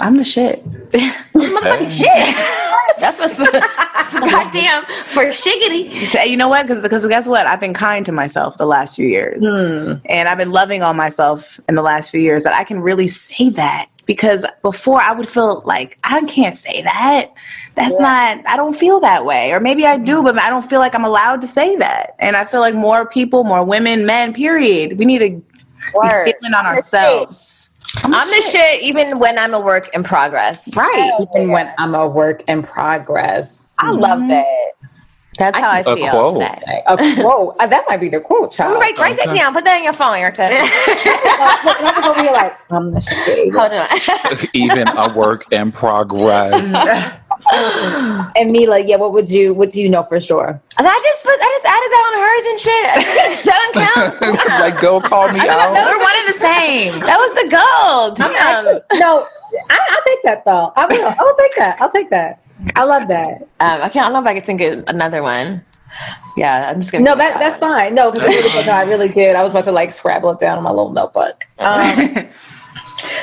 I'm the shit. I'm Motherfucking shit. [laughs] That's what's [laughs] goddamn for shiggity. you know what? Because because guess what? I've been kind to myself the last few years. Hmm. And i've been loving on myself in the last few years that i can really say that. Because before i would feel like i can't say that. That's not i don't feel that way. Or maybe i do hmm. but i don't feel like i'm allowed to say that. And i feel like more people more women men period we need to Word. be feeling on ourselves I'm the shit even when I'm a work in progress. right Even when I'm a work in progress. I love that. That's how I A feel quote. today. A [laughs] quote. Uh, that might be the quote, child. Write, write that down. Put that in your phone, Erica. [laughs] And I'm like, I'm the shit. Hold on. Even a work in progress. [laughs] And Milah, yeah, what would you? What do you know for sure? I just put. I just added that on hers and shit. [laughs] that don't count. [laughs] like, go call me out. we're one and the same [laughs] That was the goal. Damn. No, I, I'll take that though. I will. I'll take that. I'll take that. I love that. Um, I can't. I don't know if I could think of another one. Yeah, I'm just gonna. No, that that's fine. No, because I, really, no, I really did. I was about to like scrabble it down on my little notebook. Um,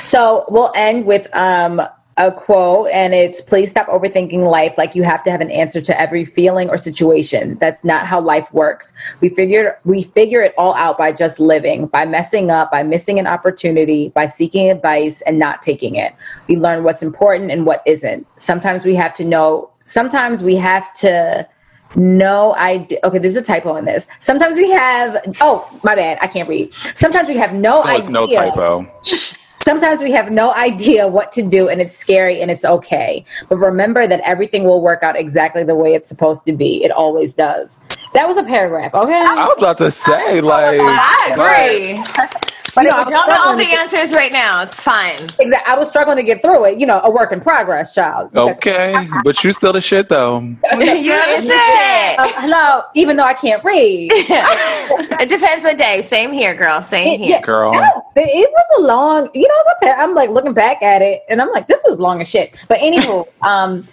so we'll end with um, a quote, and it's "Please stop overthinking life like you have to have an answer to every feeling or situation. That's not how life works. We figure we figure it all out by just living, by messing up, by missing an opportunity, by seeking advice and not taking it. We learn what's important and what isn't. Sometimes we have to know. Sometimes we have to." No, I okay. There's a typo in this. Sometimes we have. Oh, my bad. I can't read. Sometimes we have no So idea. no typo. Sometimes we have no [laughs] idea what to do, and it's scary and it's okay. But remember that everything will work out exactly the way it's supposed to be. It always does. That was a paragraph. Okay. I was about to say, like, I agree. [laughs] But you it know, I was- was Don't know all the answers right now. It's fine. Exactly. I was struggling to get through it. You know, a work in progress, child. Okay, but you still the shit though. You're the shit. Uh, hello, even though I can't read. [laughs] It depends what day. Same here, girl. Same here. Yeah. Girl. It, it was a long, you know, it's a- I'm like looking back at it and I'm like, this was long as shit. But anywho, [laughs] um,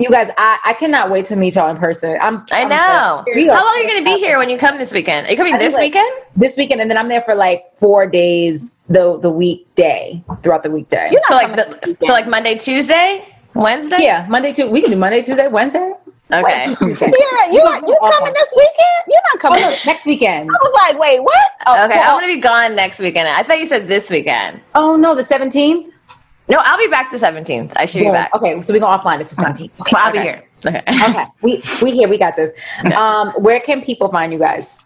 you guys, I, I cannot wait to meet y'all in person. I'm, I I'm know. How long are you going to be here when you come this weekend? Are you coming I think, this like, weekend? This weekend, and then I'm there for like four days the the weekday throughout the weekday. So like the, so like Monday, Tuesday, Wednesday. Yeah, Monday, Tuesday. We can do Monday, Tuesday, Wednesday. Okay. [laughs] Tuesday. Yeah, you are, you coming this weekend? You're not Oh, coming. no, next weekend. I was like, wait, what? Oh, Okay. well, I'm going to be gone next weekend. I thought you said this weekend. Oh no, the 17th. No, I'll be back the 17th. I should be back. Okay, so we go offline. This is 17th. Well, I'll be here. Okay. [laughs] Okay, we we here. We got this. Um, where can people find you guys?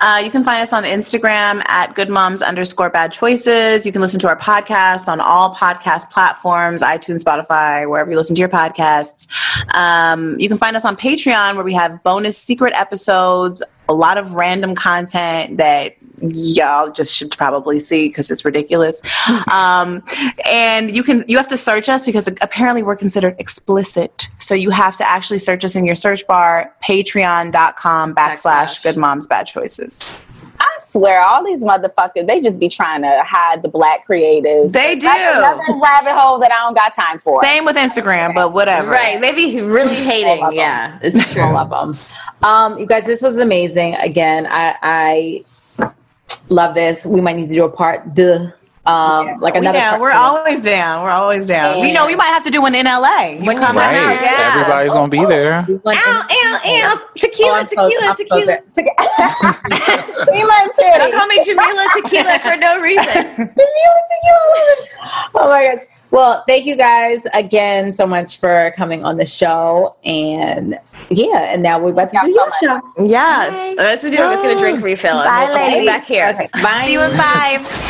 Uh, you can find us on Instagram at good moms underscore bad choices. You can listen to our podcast on all podcast platforms, iTunes, Spotify, wherever you listen to your podcasts. Um, you can find us on Patreon where we have bonus secret episodes, a lot of random content that y'all just should probably see because it's ridiculous. [laughs] um, and you can you have to search us because apparently we're considered explicit. So you have to actually search us in your search bar, patreon.com backslash good moms bad choices. I swear, all these motherfuckers, they just be trying to hide the black creatives. They do. That's another rabbit hole that I don't got time for. Same with Instagram, but whatever. Right. They be really hating. Yeah. It's true. I love them. Um, you guys, this was amazing. Again, I, I love this. We might need to do a part deux. Um, like another. Yeah, we're always down. We're always down. You know, we might have to do one in LA. You come come out. out, yeah. Everybody's gonna be there. We went Ow, ow, ow. Oh, [laughs] Tequila, tequila, tequila. Tequila. Tequila and titty. Don't call me Jamilah Tequila for no reason. [laughs] Tequila, tequila. [laughs] Oh my gosh. Well, thank you guys again so much for coming on the show. And yeah, and now we're about to do your show. Yes. Let's do it. Let's going to drink refill. and Bye, we'll see you back here. Okay, bye. See you at five.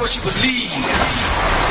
what you believe.